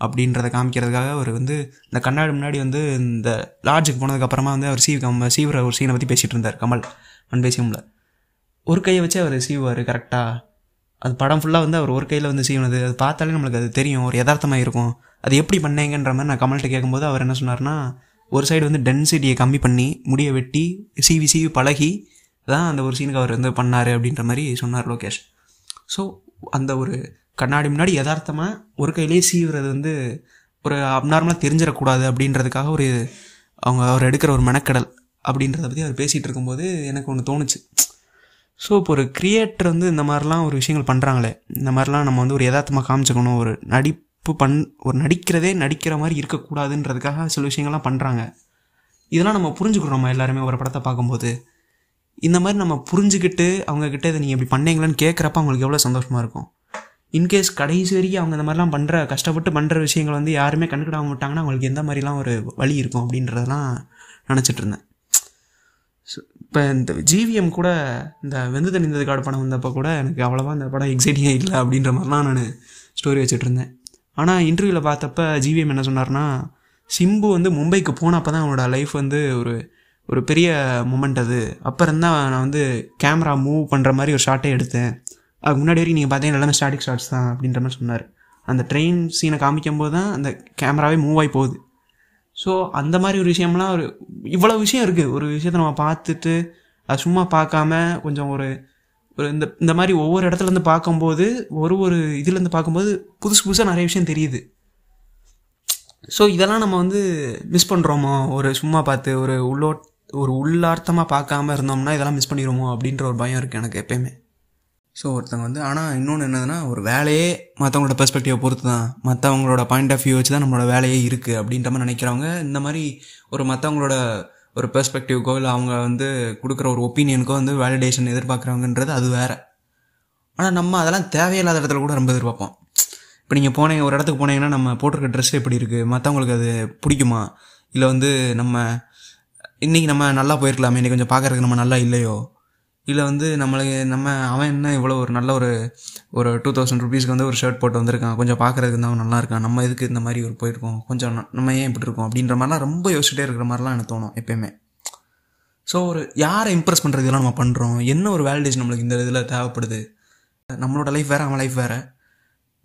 அப்படின்றத காமிக்கிறதுக்காக அவர் வந்து இந்த கண்ணாடி முன்னாடி வந்து இந்த லாட்ஜுக்கு போனதுக்கப்புறமா வந்து அவர் சீவ் கம் சீவிர ஒரு சீனை பற்றி பேசிகிட்டு இருந்தார் கமல் அன்பேசியமில் ஒரு கையை வச்சு அவர் சீவார் கரெக்டாக அது படம் ஃபுல்லாக வந்து அவர் ஒரு கையில் வந்து சீவனது அது பார்த்தாலே நம்மளுக்கு அது தெரியும். ஒரு யதார்த்தமாக இருக்கும். அது எப்படி பண்ணீங்கன்ற மாதிரி நான் கமல்கிட்ட கேட்கும்போது அவர் என்ன சொன்னார்னா ஒரு சைடு வந்து டென்சிட்டியை கம்மி பண்ணி முடியை வெட்டி சீவி சீவி பழகி தான் அந்த ஒரு சீனுக்கு அவர் வந்து பண்ணார் அப்படின்ற மாதிரி சொன்னார் லோகேஷ். ஸோ அந்த ஒரு கண்ணாடி முன்னாடி யதார்த்தமாக ஒரு கையிலேயே சீவுறது வந்து ஒரு அப்நார்மலாக தெரிஞ்சிடக்கூடாது அப்படின்றதுக்காக ஒரு அவங்க அவர் எடுக்கிற ஒரு மெனக்கடல் அப்படின்றத பற்றி அவர் பேசிகிட்டு இருக்கும்போது எனக்கு ஒன்று தோணுச்சு. ஸோ இப்போ ஒரு கிரியேட்டர் வந்து இந்த மாதிரிலாம் ஒரு விஷயங்கள் பண்ணுறாங்களே இந்த மாதிரிலாம் நம்ம வந்து ஒரு யதார்த்தமாக காமிச்சிக்கணும் ஒரு நடிப்பு பண் ஒரு நடிக்கிறதே நடிக்கிற மாதிரி இருக்கக்கூடாதுன்றதுக்காக சில விஷயங்கள்லாம் பண்ணுறாங்க இதெல்லாம் நம்ம புரிஞ்சுக்கிறோம் நம்ம எல்லாருமே ஒரு படத்தை பார்க்கும்போது? இந்த மாதிரி நம்ம புரிஞ்சுக்கிட்டு அவங்கக்கிட்ட இதை நீங்கள் இப்படி பண்ணீங்களான்னு கேட்குறப்ப அவங்களுக்கு எவ்வளோ சந்தோஷமாக இருக்கும்? இன்கேஸ் கடைசி வரைக்கும் அவங்க இந்த மாதிரிலாம் பண்ணுற கஷ்டப்பட்டு பண்ணுற விஷயங்கள் வந்து யாருமே கண்டுக்கிடாம விட்டாங்கன்னா அவங்களுக்கு எந்த மாதிரிலாம் ஒரு வழி இருக்கும் அப்படின்றதெல்லாம் நினச்சிட்டு இருந்தேன். இப்போ இந்த ஜிவிஎம் கூட இந்த வெந்து தணிந்தது காடு படம் வந்தப்போ கூட எனக்கு அவ்வளோவா அந்த படம் எக்ஸைட்டிங்காக இல்லை அப்படின்ற மாதிரிலாம் நான் ஸ்டோரி வச்சுட்ருந்தேன் ஆனால் இன்டர்வியூவில் பார்த்தப்ப ஜிவிஎம் என்ன சொன்னார்னா சிம்பு வந்து மும்பைக்கு போனப்போ தான் அவனோட லைஃப் வந்து ஒரு ஒரு பெரிய மூமெண்ட் அது. அப்புறம் இருந்தால் நான் வந்து கேமரா மூவ் பண்ணுற மாதிரி ஒரு ஷார்ட்டே எடுத்தேன். அதுக்கு முன்னாடி வரைக்கும் நீங்கள் பார்த்தீங்கன்னா எல்லாமே ஸ்டாட்டிக் ஷாட்ஸ் தான் அப்படின்ற மாதிரி சொன்னார். அந்த ட்ரெயின் சீனை காமிக்கும் போது தான் அந்த கேமராவே மூவ் ஆகி போகுது. ஸோ அந்த மாதிரி ஒரு விஷயம்லாம் ஒரு இவ்வளோ விஷயம் இருக்குது ஒரு விஷயத்த நம்ம பார்த்துட்டு அது சும்மா பார்க்காம கொஞ்சம் ஒரு ஒரு இந்த இந்த மாதிரி ஒவ்வொரு இடத்துலேருந்து பார்க்கும்போது ஒரு ஒரு இதுலேருந்து பார்க்கும்போது புதுசு புதுசாக நிறைய விஷயம் தெரியுது. ஸோ இதெல்லாம் நம்ம வந்து மிஸ் பண்ணுறோமோ ஒரு சும்மா பார்த்து ஒரு உள்ளோ ஒரு உள்ளார்த்தமாக பார்க்காம இருந்தோம்னா இதெல்லாம் மிஸ் பண்ணிடுவோமோ? அப்படின்ற ஒரு பயம் இருக்குது எனக்கு எப்பயுமே. ஸோ ஒருத்தவங்க வந்து ஆனால் இன்னொன்று என்னதுன்னா ஒரு வேலையே மற்றவங்களோட பெர்ஸ்பெக்டிவை பொறுத்து தான் மற்றவங்களோட பாயிண்ட் ஆஃப் வியூ வச்சு தான் நம்மளோட வேலையே இருக்குது அப்படின்ற மாதிரி நினைக்கிறவங்க இந்த மாதிரி ஒரு மற்றவங்களோட ஒரு பெர்ஸ்பெக்டிவ்க்கோ இல்லை அவங்க வந்து கொடுக்குற ஒரு ஒப்பீனியனுக்கோ வந்து வேலிடேஷன் எதிர்பார்க்குறவங்கன்றது அது வேறு. ஆனால் நம்ம அதெல்லாம் தேவையில்லாத இடத்துல கூட ரொம்ப எதிர்பார்ப்போம். இப்போ நீங்கள் போனீங்க ஒரு இடத்துக்கு போனீங்கன்னா நம்ம போட்டிருக்க ட்ரெஸ் எப்படி இருக்குது மற்றவங்களுக்கு அது பிடிக்குமா? இல்லை வந்து நம்ம இன்றைக்கி நம்ம நல்லா போயிருக்கலாமே இன்றைக்கி கொஞ்சம் பார்க்குறதுக்கு நம்ம நல்லா இல்லையோ? இல்லை வந்து நம்மளுக்கு நம்ம அவன் என்ன இவ்வளோ ஒரு நல்ல ஒரு ஒரு டூ தௌசண்ட் ருபீஸ்க்கு வந்து ஒரு ஷர்ட் போட்டு வந்திருக்கான். கொஞ்சம் பார்க்குறதுக்கு வந்து அவன் நல்லா இருக்கான். நம்ம எதுக்கு இந்த மாதிரி ஒரு போயிருக்கோம்? கொஞ்சம் நம்ம ஏன் இப்படி இருக்கோம்? அப்படின்ற மாதிரிலாம் ரொம்ப யோசிச்சுட்டே இருக்கிற மாதிரிலாம் எனக்கு தோணும் எப்பயுமே. ஸோ ஒரு யாரை இம்ப்ரெஸ் பண்ணுறது இதெல்லாம் நம்ம பண்ணுறோம் என்ன ஒரு வேலிடேஷன் நம்மளுக்கு இந்த இதில் தேவைப்படுது? நம்மளோட லைஃப் வேறு அவன் லைஃப் வேறு.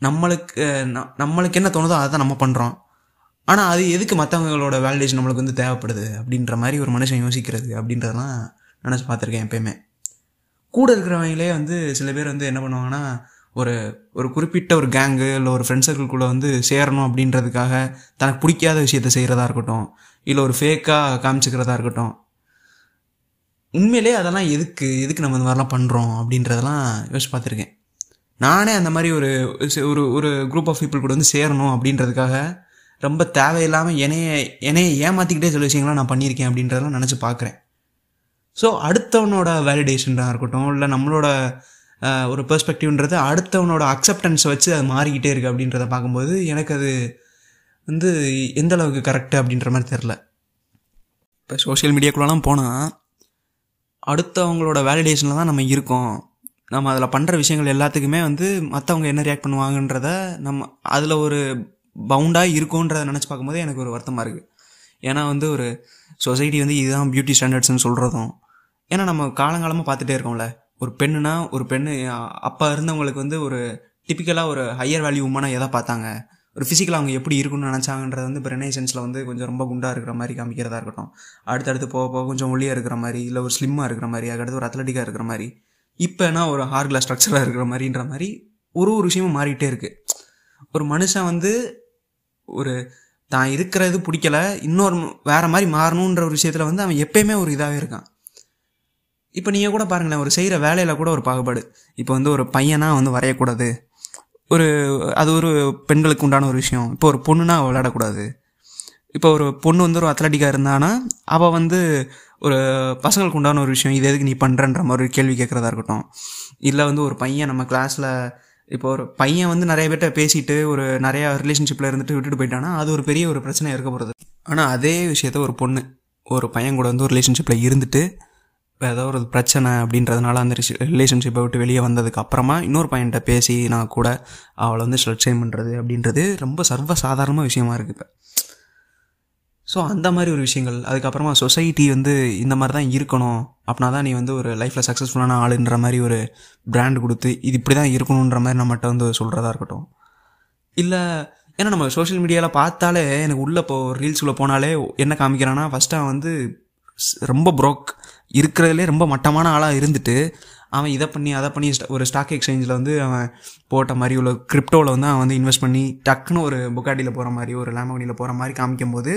நம்மளுக்கு நம்மளுக்கு என்ன தோணுதோ அதை தான் நம்ம பண்ணுறோம் ஆனால் அது எதுக்கு மற்றவங்களோட வேலிடேஷன் நம்மளுக்கு வந்து தேவைப்படுது? அப்படின்ற மாதிரி ஒரு மனுஷன் யோசிக்கிறது அப்படின்றதெல்லாம் நினச்சி பார்த்துருக்கேன் எப்பயுமே. கூட இருக்கிறவங்களே வந்து சில பேர் வந்து என்ன பண்ணுவாங்கன்னா ஒரு ஒரு குறிப்பிட்ட ஒரு கேங்கு இல்லை ஒரு ஃப்ரெண்ட் சர்க்கிள்குள்ளே வந்து சேரணும் அப்படின்றதுக்காக தனக்கு பிடிக்காத விஷயத்த செய்கிறதா இருக்கட்டும் இல்லை ஒரு ஃபேக்காக காமிச்சிக்கிறதா இருக்கட்டும். உண்மையிலே அதெல்லாம் எதுக்கு எதுக்கு நம்ம இந்த மாதிரிலாம் பண்ணுறோம் அப்படின்றதெல்லாம் யோசிச்சு பார்த்துருக்கேன். நானே அந்த மாதிரி ஒரு ஒரு ஒரு குரூப் ஆஃப் பீப்புள் கூட வந்து சேரணும் அப்படின்றதுக்காக ரொம்ப தேவையில்லாமல் என்னைய என்னைய ஏமாற்றிக்கிட்டே சில விஷயங்கள்லாம் நான் பண்ணியிருக்கேன் அப்படின்றதெல்லாம் நினச்சி பார்க்குறேன். ஸோ அடுத்தவனோட வேலிடேஷனாக இருக்கட்டும் இல்லை நம்மளோட ஒரு பெர்ஸ்பெக்டிவ்ன்றது அடுத்தவனோட அக்செப்டன்ஸை வச்சு அது மாறிக்கிட்டே இருக்குது அப்படின்றத பார்க்கும்போது எனக்கு அது வந்து எந்த அளவுக்கு கரெக்டு அப்படின்ற மாதிரி தெரில இப்போ சோஷியல் மீடியாக்குள்ளலாம் போனால் அடுத்தவங்களோட வேலிடேஷனில் தான் நம்ம இருக்கோம். நம்ம அதில் பண்ணுற விஷயங்கள் எல்லாத்துக்குமே வந்து மற்றவங்க என்ன ரியாக்ட் பண்ணுவாங்கன்றத நம்ம அதில் ஒரு பவுண்டாக இருக்கோன்றத நினச்சி பார்க்கும்போது எனக்கு ஒரு வருத்தமாக இருக்குது ஏன்னா வந்து ஒரு சொசைட்டி வந்து இதுதான் பியூட்டி ஸ்டாண்டர்ட்ஸ்னு சொல்கிறதும் ஏன்னா நம்ம காலங்காலமாக பார்த்துட்டே இருக்கோம்ல. ஒரு பெண்ணுனா ஒரு பெண்ணு அப்போ இருந்தவங்களுக்கு வந்து ஒரு டிப்பிக்கலாக ஒரு ஹையர் வேல்யூ உமனாக எதை பார்த்தாங்க? ஒரு ஃபிசிக்கலாக அவங்க எப்படி இருக்குன்னு நினச்சாங்கன்றது வந்து இப்போ ரெனைசன்ஸில் வந்து கொஞ்சம் ரொம்ப குண்டாக இருக்கிற மாதிரி காமிக்கிறதா இருக்கட்டும். அடுத்தடுத்து போக போக கொஞ்சம் ஒல்லியாக இருக்கிற மாதிரி இல்லை ஒரு ஸ்லிம்மாக இருக்கிற மாதிரி அதுக்கடுத்து ஒரு அத்லட்டிக்காக இருக்கிற மாதிரி. இப்போனா ஒரு ஹார்கில் ஸ்ட்ரக்சராக இருக்கிற மாதிரின்ற மாதிரி ஒரு ஒரு விஷயமும் மாறிட்டே இருக்குது ஒரு மனுஷன் வந்து ஒரு தான் இருக்கிறது பிடிக்கல இன்னொரு வேற மாதிரி மாறணுன்ற ஒரு விஷயத்தில் வந்து அவன் எப்பயுமே ஒரு இதாகவே இருக்கான். இப்போ நீங்கள் கூட பாருங்களேன் ஒரு செய்கிற வேலையில் கூட ஒரு பாகுபாடு. இப்போ வந்து ஒரு பையனாக வந்து வரையக்கூடாது. ஒரு அது ஒரு பெண்களுக்கு உண்டான ஒரு விஷயம். இப்போ ஒரு பொண்ணுனா விளையாடக்கூடாது. இப்போ ஒரு பொண்ணு வந்து ஒரு அத்லட்டிக்காக இருந்தானா அவள் வந்து ஒரு பசங்களுக்கு உண்டான ஒரு விஷயம் இது எதுக்கு நீ பண்ணுறன்ற மாதிரி ஒரு கேள்வி கேட்குறதா இருக்கட்டும். இல்லை வந்து ஒரு பையன் நம்ம கிளாஸில் இப்போ ஒரு பையன் வந்து நிறைய பேர்ட்ட பேசிட்டு ஒரு நிறையா ரிலேஷன்ஷிப்பில் இருந்துட்டு விட்டுட்டு போயிட்டானா அது ஒரு பெரிய ஒரு பிரச்சனை இருக்க போகிறது ஆனால் அதே விஷயத்த ஒரு பொண்ணு ஒரு பையன் கூட வந்து ஒரு ரிலேஷன்ஷிப்பில் இருந்துட்டு ஏதோ ஒரு பிரச்சனை அப்படின்றதுனால அந்த ரிலேஷன்ஷிப்பை விட்டு வெளியே வந்ததுக்கு அப்புறமா இன்னொரு பையன்கிட்ட பேசி நான் கூட அவளை வந்து ஸ்லட் பண்ணுறது அப்படின்றது ரொம்ப சர்வ விஷயமா இருக்குது இப்போ. ஸோ அந்த மாதிரி ஒரு விஷயங்கள். அதுக்கப்புறமா சொசைட்டி வந்து இந்த மாதிரி தான் இருக்கணும். அப்படின்னா தான் நீ வந்து ஒரு லைஃப்பில் சக்ஸஸ்ஃபுல்லான ஆளுன்ற மாதிரி ஒரு பிராண்ட் கொடுத்து இது இப்படி தான் இருக்கணுன்ற மாதிரி நம்மகிட்ட வந்து சொல்கிறதா இருக்கட்டும். இல்லை ஏன்னா நம்ம சோஷியல் மீடியாவில் பார்த்தாலே எனக்கு உள்ளே இப்போ ரீல்ஸுக்குள்ளே போனாலே என்ன காமிக்கிறான்னா ஃபஸ்ட்டு அவன் வந்து ரொம்ப ப்ரோக் இருக்கிறதுலே ரொம்ப மட்டமான ஆளாக இருந்துட்டு அவன் இதை பண்ணி அதை பண்ணி ஒரு ஸ்டாக் எக்ஸ்சேஞ்சில் வந்து அவன் போட்ட மாதிரி உள்ள கிரிப்டோவில் வந்து அவன் வந்து இன்வெஸ்ட் பண்ணி டக்குன்னு ஒரு புக்காட்டியில் போகிற மாதிரி ஒரு லேமகனியில் போகிற மாதிரி காமிக்கும் போது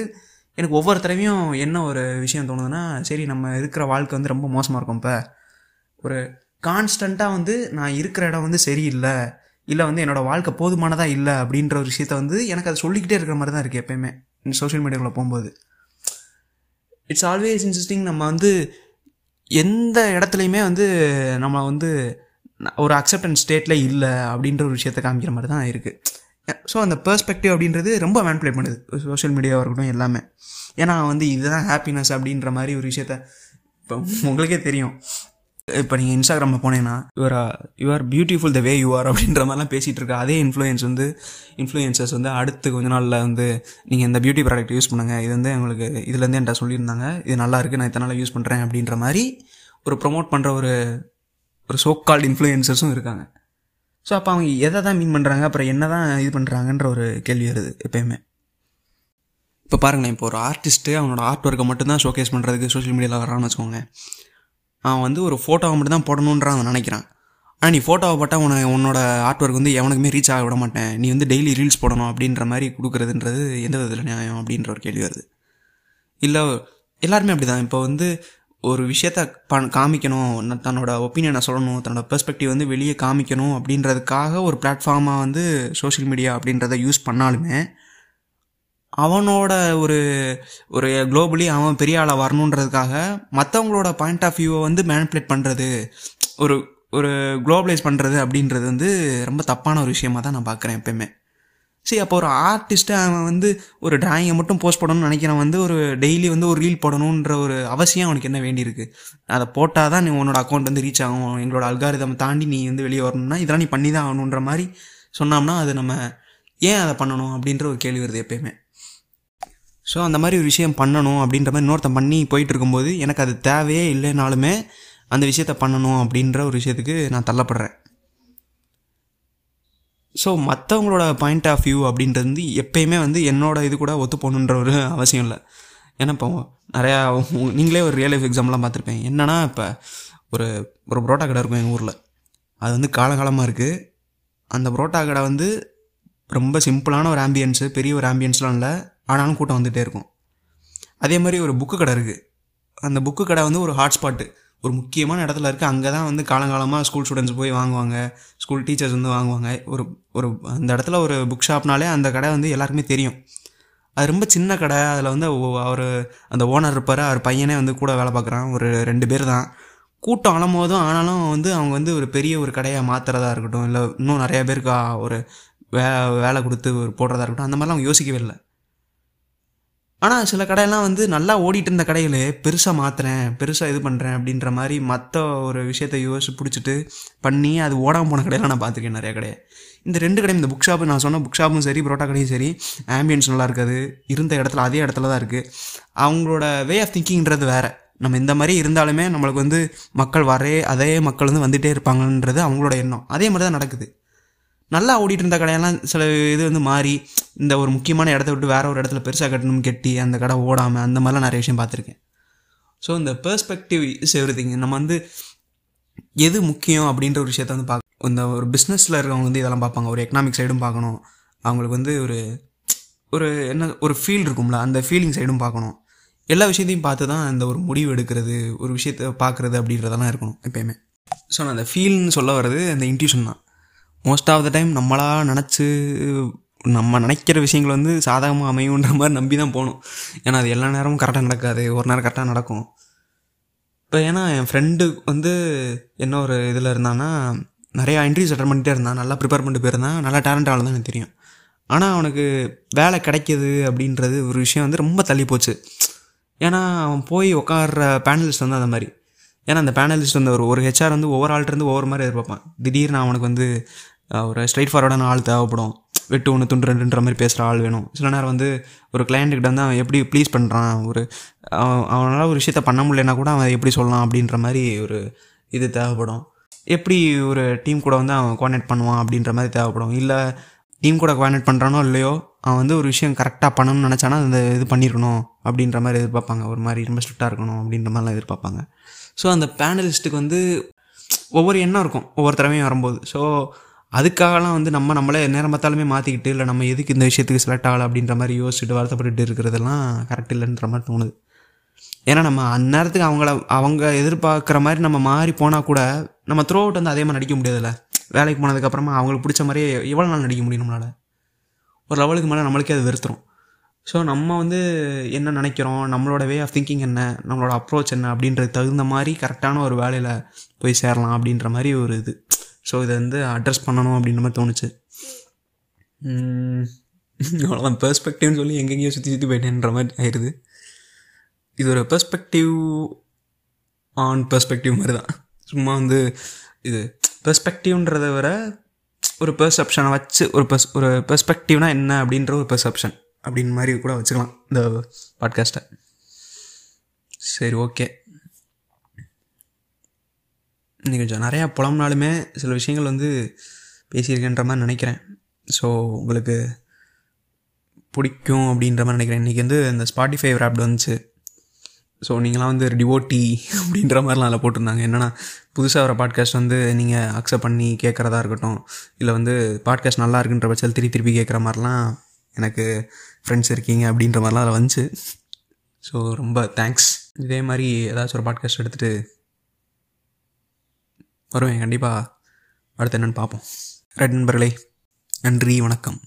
எனக்கு ஒவ்வொரு தடவையும் என்ன ஒரு விஷயம் தோணுதுன்னா சரி நம்ம இருக்கிற வாழ்க்கை வந்து ரொம்ப மோசமாக இருக்கும் இப்போ. ஒரு கான்ஸ்டண்ட்டாக வந்து நான் இருக்கிற இடம் வந்து சரியில்லை இல்லை வந்து என்னோடய வாழ்க்கை போதுமானதாக இல்லை அப்படின்ற ஒரு விஷயத்த வந்து எனக்கு அது சொல்லிக்கிட்டே இருக்கிற மாதிரி தான் இருக்குது எப்பயுமே சோஷியல் மீடியாவில் போகும்போது. இட்ஸ் ஆல்வேஸ் இன்ட்ரெஸ்டிங் நம்ம வந்து எந்த இடத்துலையுமே வந்து நம்ம வந்து ஒரு அக்செப்டன்ஸ் ஸ்டேட்டில் இல்லை அப்படின்ற ஒரு விஷயத்த காமிக்கிற மாதிரி தான் இருக்குது ஸோ அந்த பெர்ஸ்பெக்டிவ் அப்படின்றது ரொம்ப மேன்ப்ளே பண்ணுது. சோஷியல் மீடியாவாக இருக்கட்டும் எல்லாமே. ஏன்னா வந்து இதுதான் ஹாப்பினஸ் அப்படின்ற மாதிரி ஒரு விஷயத்த இப்போ உங்களுக்கே தெரியும். இப்போ நீங்கள் இன்ஸ்டாகிராமில் போனீங்கன்னா your you're beautiful the way you are அப்படின்ற மாதிரிலாம் பேசிகிட்டு இருக்க அதே இன்ஃப்ளூயன்ஸ் வந்து இன்ஃப்ளூயன்சஸ் வந்து அடுத்து கொஞ்ச நாளில் வந்து நீங்கள் இந்த பியூட்டி ப்ராடக்ட் யூஸ் பண்ணுங்கள் இது வந்து உங்களுக்கு இதுலேருந்து என்கிட்ட சொல்லியிருந்தாங்க. இது நல்லா இருக்குது நான் இத்தனை நாள் யூஸ் பண்ணுறேன் அப்படின்ற மாதிரி ஒரு ப்ரொமோட் பண்ணுற ஒரு ஒரு சோக்கால்டு இன்ஃப்ளூயன்சஸும் இருக்காங்க. ஸோ அப்போ அவங்க எதை தான் மீன் பண்ணுறாங்க அப்புறம் என்ன தான் இது பண்ணுறாங்கன்ற ஒரு கேள்வி வருது எப்பயுமே. இப்போ பாருங்களேன் இப்போ ஒரு ஆர்டிஸ்ட்டு அவனோட ஆர்ட் ஒர்க்கை மட்டும்தான் ஷோகேஸ் பண்ணுறதுக்கு சோஷியல் மீடியாவில் வரான்னு வச்சுக்கோங்க அவன் வந்து ஒரு ஃபோட்டோவை மட்டும் தான் போடணுன்றான் அவன் நினைக்கிறான். ஆனால் நீ ஃபோட்டோவை போட்டால் உன உன்னோட ஆர்ட் ஒர்க் வந்து எவனுக்குமே ரீச் ஆக விட மாட்டேன். நீ வந்து டெய்லி ரீல்ஸ் போடணும் அப்படின்ற மாதிரி கொடுக்குறதுன்றது எந்த விதத்தில் நியாயம் அப்படின்ற ஒரு கேள்வி வருது. இல்லை எல்லாருமே அப்படி தான் இப்போ வந்து ஒரு விஷயத்த ப காமிக்கணும். தன்னோட ஒப்பீனியனை சொல்லணும். தன்னோட பெர்ஸ்பெக்டிவ் வந்து வெளியே காமிக்கணும் அப்படின்றதுக்காக ஒரு பிளாட்ஃபார்மாக வந்து சோஷியல் மீடியா அப்படின்றத யூஸ் பண்ணாலுமே அவனோட ஒரு ஒரு குளோபலி அவன் பெரிய ஆளாக வரணுன்றதுக்காக மற்றவங்களோட பாயிண்ட் ஆஃப் வியூவை வந்து மேனிப்புலேட் பண்ணுறது ஒரு ஒரு குளோபலைஸ் பண்ணுறது அப்படின்றது வந்து ரொம்ப தப்பான ஒரு விஷயமாக தான் நான் பார்க்குறேன் எப்பயுமே. சரி அப்போ ஒரு ஆர்டிஸ்ட்டு அவன் வந்து ஒரு டிராயிங்கை மட்டும் போஸ்ட் பண்ணணும்னு நினைக்கிறவன் வந்து ஒரு டெய்லி வந்து ஒரு ரீல் போடணுன்ற ஒரு அவசியம் அவனுக்கு என்ன வேண்டியிருக்கு? அதை போட்டால் தான் நீ உன்னோட அக்கௌண்ட் வந்து ரீச் ஆகும். எங்களோட அல்காரிதம் தாண்டி நீ வந்து வெளியே வரணும்னா இதெல்லாம் நீ பண்ணி தான் ஆகணுன்ற மாதிரி சொன்னோம்னா அது நம்ம ஏன் அதை பண்ணணும் அப்படின்ற ஒரு கேள்வி வருது எப்பயுமே. ஸோ அந்த மாதிரி ஒரு விஷயம் பண்ணணும் அப்படின்ற மாதிரி இன்னொருத்தன் பண்ணி போயிட்டு இருக்கும்போது எனக்கு அது தேவையே இல்லைனாலுமே அந்த விஷயத்த பண்ணணும் அப்படின்ற ஒரு விஷயத்துக்கு நான் தள்ளப்படுறேன். ஸோ மற்றவங்களோட பாயிண்ட் ஆஃப் வியூ அப்படின்றது வந்து எப்பயுமே வந்து என்னோட இது கூட ஒத்து போகணுன்ற ஒரு அவசியம் இல்லை. ஏன்னா இப்போ நிறையா நீங்களே ஒரு ரியல் லைஃப் எக்ஸாம்பிளாக பார்த்துருப்பேன் என்னன்னா இப்போ ஒரு ஒரு புரோட்டா கடை இருக்கும் எங்கள் ஊரில். அது வந்து காலகாலமாக இருக்குது அந்த புரோட்டா கடை வந்து ரொம்ப சிம்பிளான ஒரு ஆம்பியன்ஸு பெரிய ஒரு ஆம்பியன்ஸ்லாம் இல்லை. ஆனாலும் கூட்டம் வந்துகிட்டே இருக்கும். அதே மாதிரி ஒரு புக்கு கடை இருக்குது அந்த புக்கு கடை வந்து ஒரு ஹாட்ஸ்பாட்டு ஒரு முக்கியமான இடத்துல இருக்குது அங்கே தான் வந்து காலங்காலமாக ஸ்கூல் ஸ்டூடெண்ட்ஸ் போய் வாங்குவாங்க. ஸ்கூல் டீச்சர்ஸ் வந்து வாங்குவாங்க. ஒரு ஒரு அந்த இடத்துல ஒரு புக் ஷாப்னாலே அந்த கடை வந்து எல்லாருக்குமே தெரியும். அது ரொம்ப சின்ன கடை. அதில் வந்து அவர் அந்த ஓனர் இருப்பார். அவர் பையனே வந்து கூட வேலை பார்க்குறான். ஒரு ரெண்டு பேர் தான். கூட்டம் அலம்போதும் ஆனாலும் வந்து அவங்க வந்து ஒரு பெரிய ஒரு கடையை மாற்றுறதா இருக்கட்டும். இல்லை இன்னும் நிறைய பேருக்கு ஒரு வே வேலை கொடுத்து ஒரு போடுறதா இருக்கட்டும். அந்த மாதிரிலாம் அவங்க யோசிக்கவே இல்லை. ஆனால் சில கடையெல்லாம் வந்து நல்லா ஓடிட்டு இருந்த கடையில் பெருசாக மாற்றுறேன் பெருசாக இது பண்ணுறேன் அப்படின்ற மாதிரி மற்ற ஒரு விஷயத்த யோசிச்சு பிடிச்சிட்டு பண்ணி அது ஓடாமல் போன கடையெல்லாம் நான் பார்த்துருக்கேன் நிறைய கடையை. இந்த ரெண்டு கடையும் இந்த புக் ஷாப்பு நான் சொன்ன புக் ஷாப்பும் சரி புரோட்டா கடையும் சரி ஆம்பியன்ஸ் நல்லா இருக்காது இருந்த இடத்துல அதே இடத்துல தான் இருக்குது அவங்களோட வே ஆஃப் திங்கிங்கிறது வேறு. நம்ம இந்த மாதிரி இருந்தாலுமே நம்மளுக்கு வந்து மக்கள் வரே அதே மக்கள் வந்து வந்துகிட்டே இருப்பாங்கன்றது அவங்களோட எண்ணம். அதே மாதிரி தான் நடக்குது. நல்லா ஓடிட்டு இருந்த கடையெல்லாம் சில இது வந்து மாறி இந்த ஒரு முக்கியமான இடத்த விட்டு வேற ஒரு இடத்துல பெருசாக கட்டணும் கெட்டி அந்த கடை ஓடாமல் அந்த மாதிரிலாம் நிறைய விஷயம் பார்த்துருக்கேன். ஸோ இந்த பெர்ஸ்பெக்டிவ் இஸ் எவ்ரிதிங் நம்ம வந்து எது முக்கியம் அப்படின்ற ஒரு விஷயத்த வந்து பார்க்க இந்த ஒரு பிஸ்னஸில் இருக்கவங்க வந்து இதெல்லாம் பார்ப்பாங்க. ஒரு எக்கனாமிக் சைடும் பார்க்கணும். அவங்களுக்கு வந்து ஒரு ஒரு என்ன ஒரு ஃபீல் இருக்கும்ல. அந்த ஃபீலிங் சைடும் பார்க்கணும். எல்லா விஷயத்தையும் பார்த்து தான் அந்த ஒரு முடிவு எடுக்கிறது ஒரு விஷயத்த பார்க்குறது அப்படின்றதெல்லாம் இருக்கணும் எப்பயுமே. ஸோ நான் அந்த ஃபீல்னு சொல்ல வர்றது அந்த இன்ட்யூஷன் தான். மோஸ்ட் ஆஃப் த டைம் நம்மளாக நினச்சி நம்ம நினைக்கிற விஷயங்கள் வந்து சாதகமாக அமையுன்ற மாதிரி நம்பி தான் போகணும். ஏன்னா அது எல்லா நேரமும் கரெக்டாக நடக்காது. ஒரு நேரம் கரெக்டாக நடக்கும். இப்போ ஏன்னா என் ஃப்ரெண்டு வந்து என்ன ஒரு இதில் இருந்தான்னா நிறையா இன்டர்வியூஸ் அட்டன் பண்ணிகிட்டே இருந்தான். நல்லா ப்ரிப்பேர் பண்ணிட்டு போயிருந்தான். நல்லா டேலண்ட் ஆள் தான் எனக்கு தெரியும். ஆனால் அவனுக்கு வேலை கிடைக்கிது அப்படின்றது ஒரு விஷயம் வந்து ரொம்ப தள்ளி போச்சு. ஏன்னா அவன் போய் உட்கார்ற பேனலிஸ்ட் வந்து அந்த மாதிரி. ஏன்னா அந்த பேனலிஸ்ட் வந்து ஒரு ஒரு ஹெச்ஆர் வந்து ஒவ்வொரு ஆள்கிட்ட ஒவ்வொரு மாதிரி எதிர்பார்ப்பான். திடீர்னு அவனுக்கு வந்து ஒரு ஸ்ட்ரைட் ஃபார்வர்டான ஆள் தேவைப்படும். வெட்டு ஒன்று துண்டு ரெண்டுன்ற மாதிரி பேசுகிற ஆள் வேணும். சில நேரம் வந்து ஒரு கிளையண்ட்டுக்கிட்ட வந்து அவன் எப்படி ப்ளீஸ் பண்ணுறான் ஒரு அவனால் ஒரு விஷயத்த பண்ண முடியலனா கூட அவன் எப்படி சொல்லலாம் அப்படின்ற மாதிரி ஒரு இது தேவைப்படும். எப்படி ஒரு டீம் கூட வந்து அவன் கோஆர்டினேட் பண்ணுவான் அப்படின்ற மாதிரி தேவைப்படும். இல்லை டீம் கூட கோஆர்டினேட் பண்ணுறானோ இல்லையோ அவன் வந்து ஒரு விஷயம் கரெக்டாக பண்ணணும்னு நினச்சானா அந்த இது பண்ணியிருக்கணும் அப்படின்ற மாதிரி எதிர்பார்ப்பாங்க. ஒரு மாதிரி ரொம்ப ஸ்ட்ரிக்டாக இருக்கணும் அப்படின்ற மாதிரிலாம் எதிர்பார்ப்பாங்க. ஸோ அந்த பேனலிஸ்ட்டுக்கு வந்து ஒவ்வொரு எண்ணம் இருக்கும். ஒவ்வொரு தடவையும் வரும்போது. ஸோ அதுக்காகலாம் வந்து நம்ம நம்மளே நேரம் பார்த்தாலுமே மாற்றிக்கிட்டு இல்லை நம்ம எதுக்கு இந்த விஷயத்துக்கு செலக்ட் ஆகலை? அப்படின்ற மாதிரி யோசிச்சுட்டு வருத்தப்பட்டுட்டு இருக்கிறதெல்லாம் கரெக்ட் இல்லைன்ற மாதிரி தோணுது. ஏன்னா நம்ம அந்நேரத்துக்கு அவங்கள அவங்க எதிர்பார்க்குற மாதிரி நம்ம மாறி போனால் கூட நம்ம த்ரோ அவுட் வந்து அதே மாதிரி நடிக்க முடியாதுல்ல? வேலைக்கு போனதுக்கப்புறமா அவங்களுக்கு பிடிச்ச மாதிரியே எவ்வளோ நாள் நடிக்க முடியும் நம்மளால்? ஒரு லெவலுக்கு மேலே நம்மளுக்கே அது வெறுத்துரும். ஸோ நம்ம வந்து என்ன நினைக்கிறோம்? நம்மளோட வே ஆஃப் திங்கிங் என்ன? நம்மளோட அப்ரோச் என்ன? அப்படின்றது தகுந்த மாதிரி கரெக்டான ஒரு வேலையில் போய் சேரலாம் அப்படின்ற மாதிரி ஒரு இது. ஸோ இதை வந்து அட்ரஸ் பண்ணணும் அப்படின்ற மாதிரி தோணுச்சு. அவ்வளோதான் பெர்ஸ்பெக்டிவ்னு சொல்லி எங்கெங்கேயோ சுற்றி சுற்றி போயிட்டேன்ற மாதிரி ஆயிடுது இது ஒரு பெர்ஸ்பெக்டிவ் ஆன் பெர்ஸ்பெக்டிவ் மாதிரி தான். சும்மா வந்து இது பெர்ஸ்பெக்டிவ்ன்றத விட ஒரு பெர்செப்ஷனை வச்சு ஒரு பெர்ஸ் ஒரு பெர்ஸ்பெக்டிவ்னா என்ன அப்படின்ற ஒரு பெர்செப்ஷன் அப்படின்னு மாதிரி கூட வச்சுக்கலாம் இந்த பாட்காஸ்ட்டை சரி ஓகே கொஞ்சம் நிறையா புலம்னாலுமே சில விஷயங்கள் வந்து பேசியிருக்கேன்ற மாதிரி நினைக்கிறேன். ஸோ உங்களுக்கு பிடிக்கும் அப்படின்ற மாதிரி நினைக்கிறேன். இன்றைக்கி வந்து இந்த ஸ்பாட்டிஃபை ரேப்ட் வந்துச்சு. ஸோ நீங்களாம் வந்து டிவோட்டி அப்படின்ற மாதிரிலாம் அதில் போட்டிருந்தாங்க. என்னென்னா புதுசாக வர பாட்காஸ்ட் வந்து நீங்கள் அக்செப்ட் பண்ணி கேட்குறதா இருக்கட்டும் இல்லை வந்து பாட்காஸ்ட் நல்லா இருக்குன்ற பட்சத்தில் திருப்பி திருப்பி கேட்குற மாதிரிலாம் எனக்கு ஃப்ரெண்ட்ஸ் இருக்கீங்க அப்படின்ற மாதிரிலாம் அதில் வந்துச்சு. ஸோ ரொம்ப தேங்க்ஸ் இதே மாதிரி ஏதாச்சும் ஒரு பாட்காஸ்ட் எடுத்துகிட்டு வருவேன். கண்டிப்பாக அடுத்து என்னென்னு பார்ப்போம். ரெட் நண்பர்களே நன்றி வணக்கம்.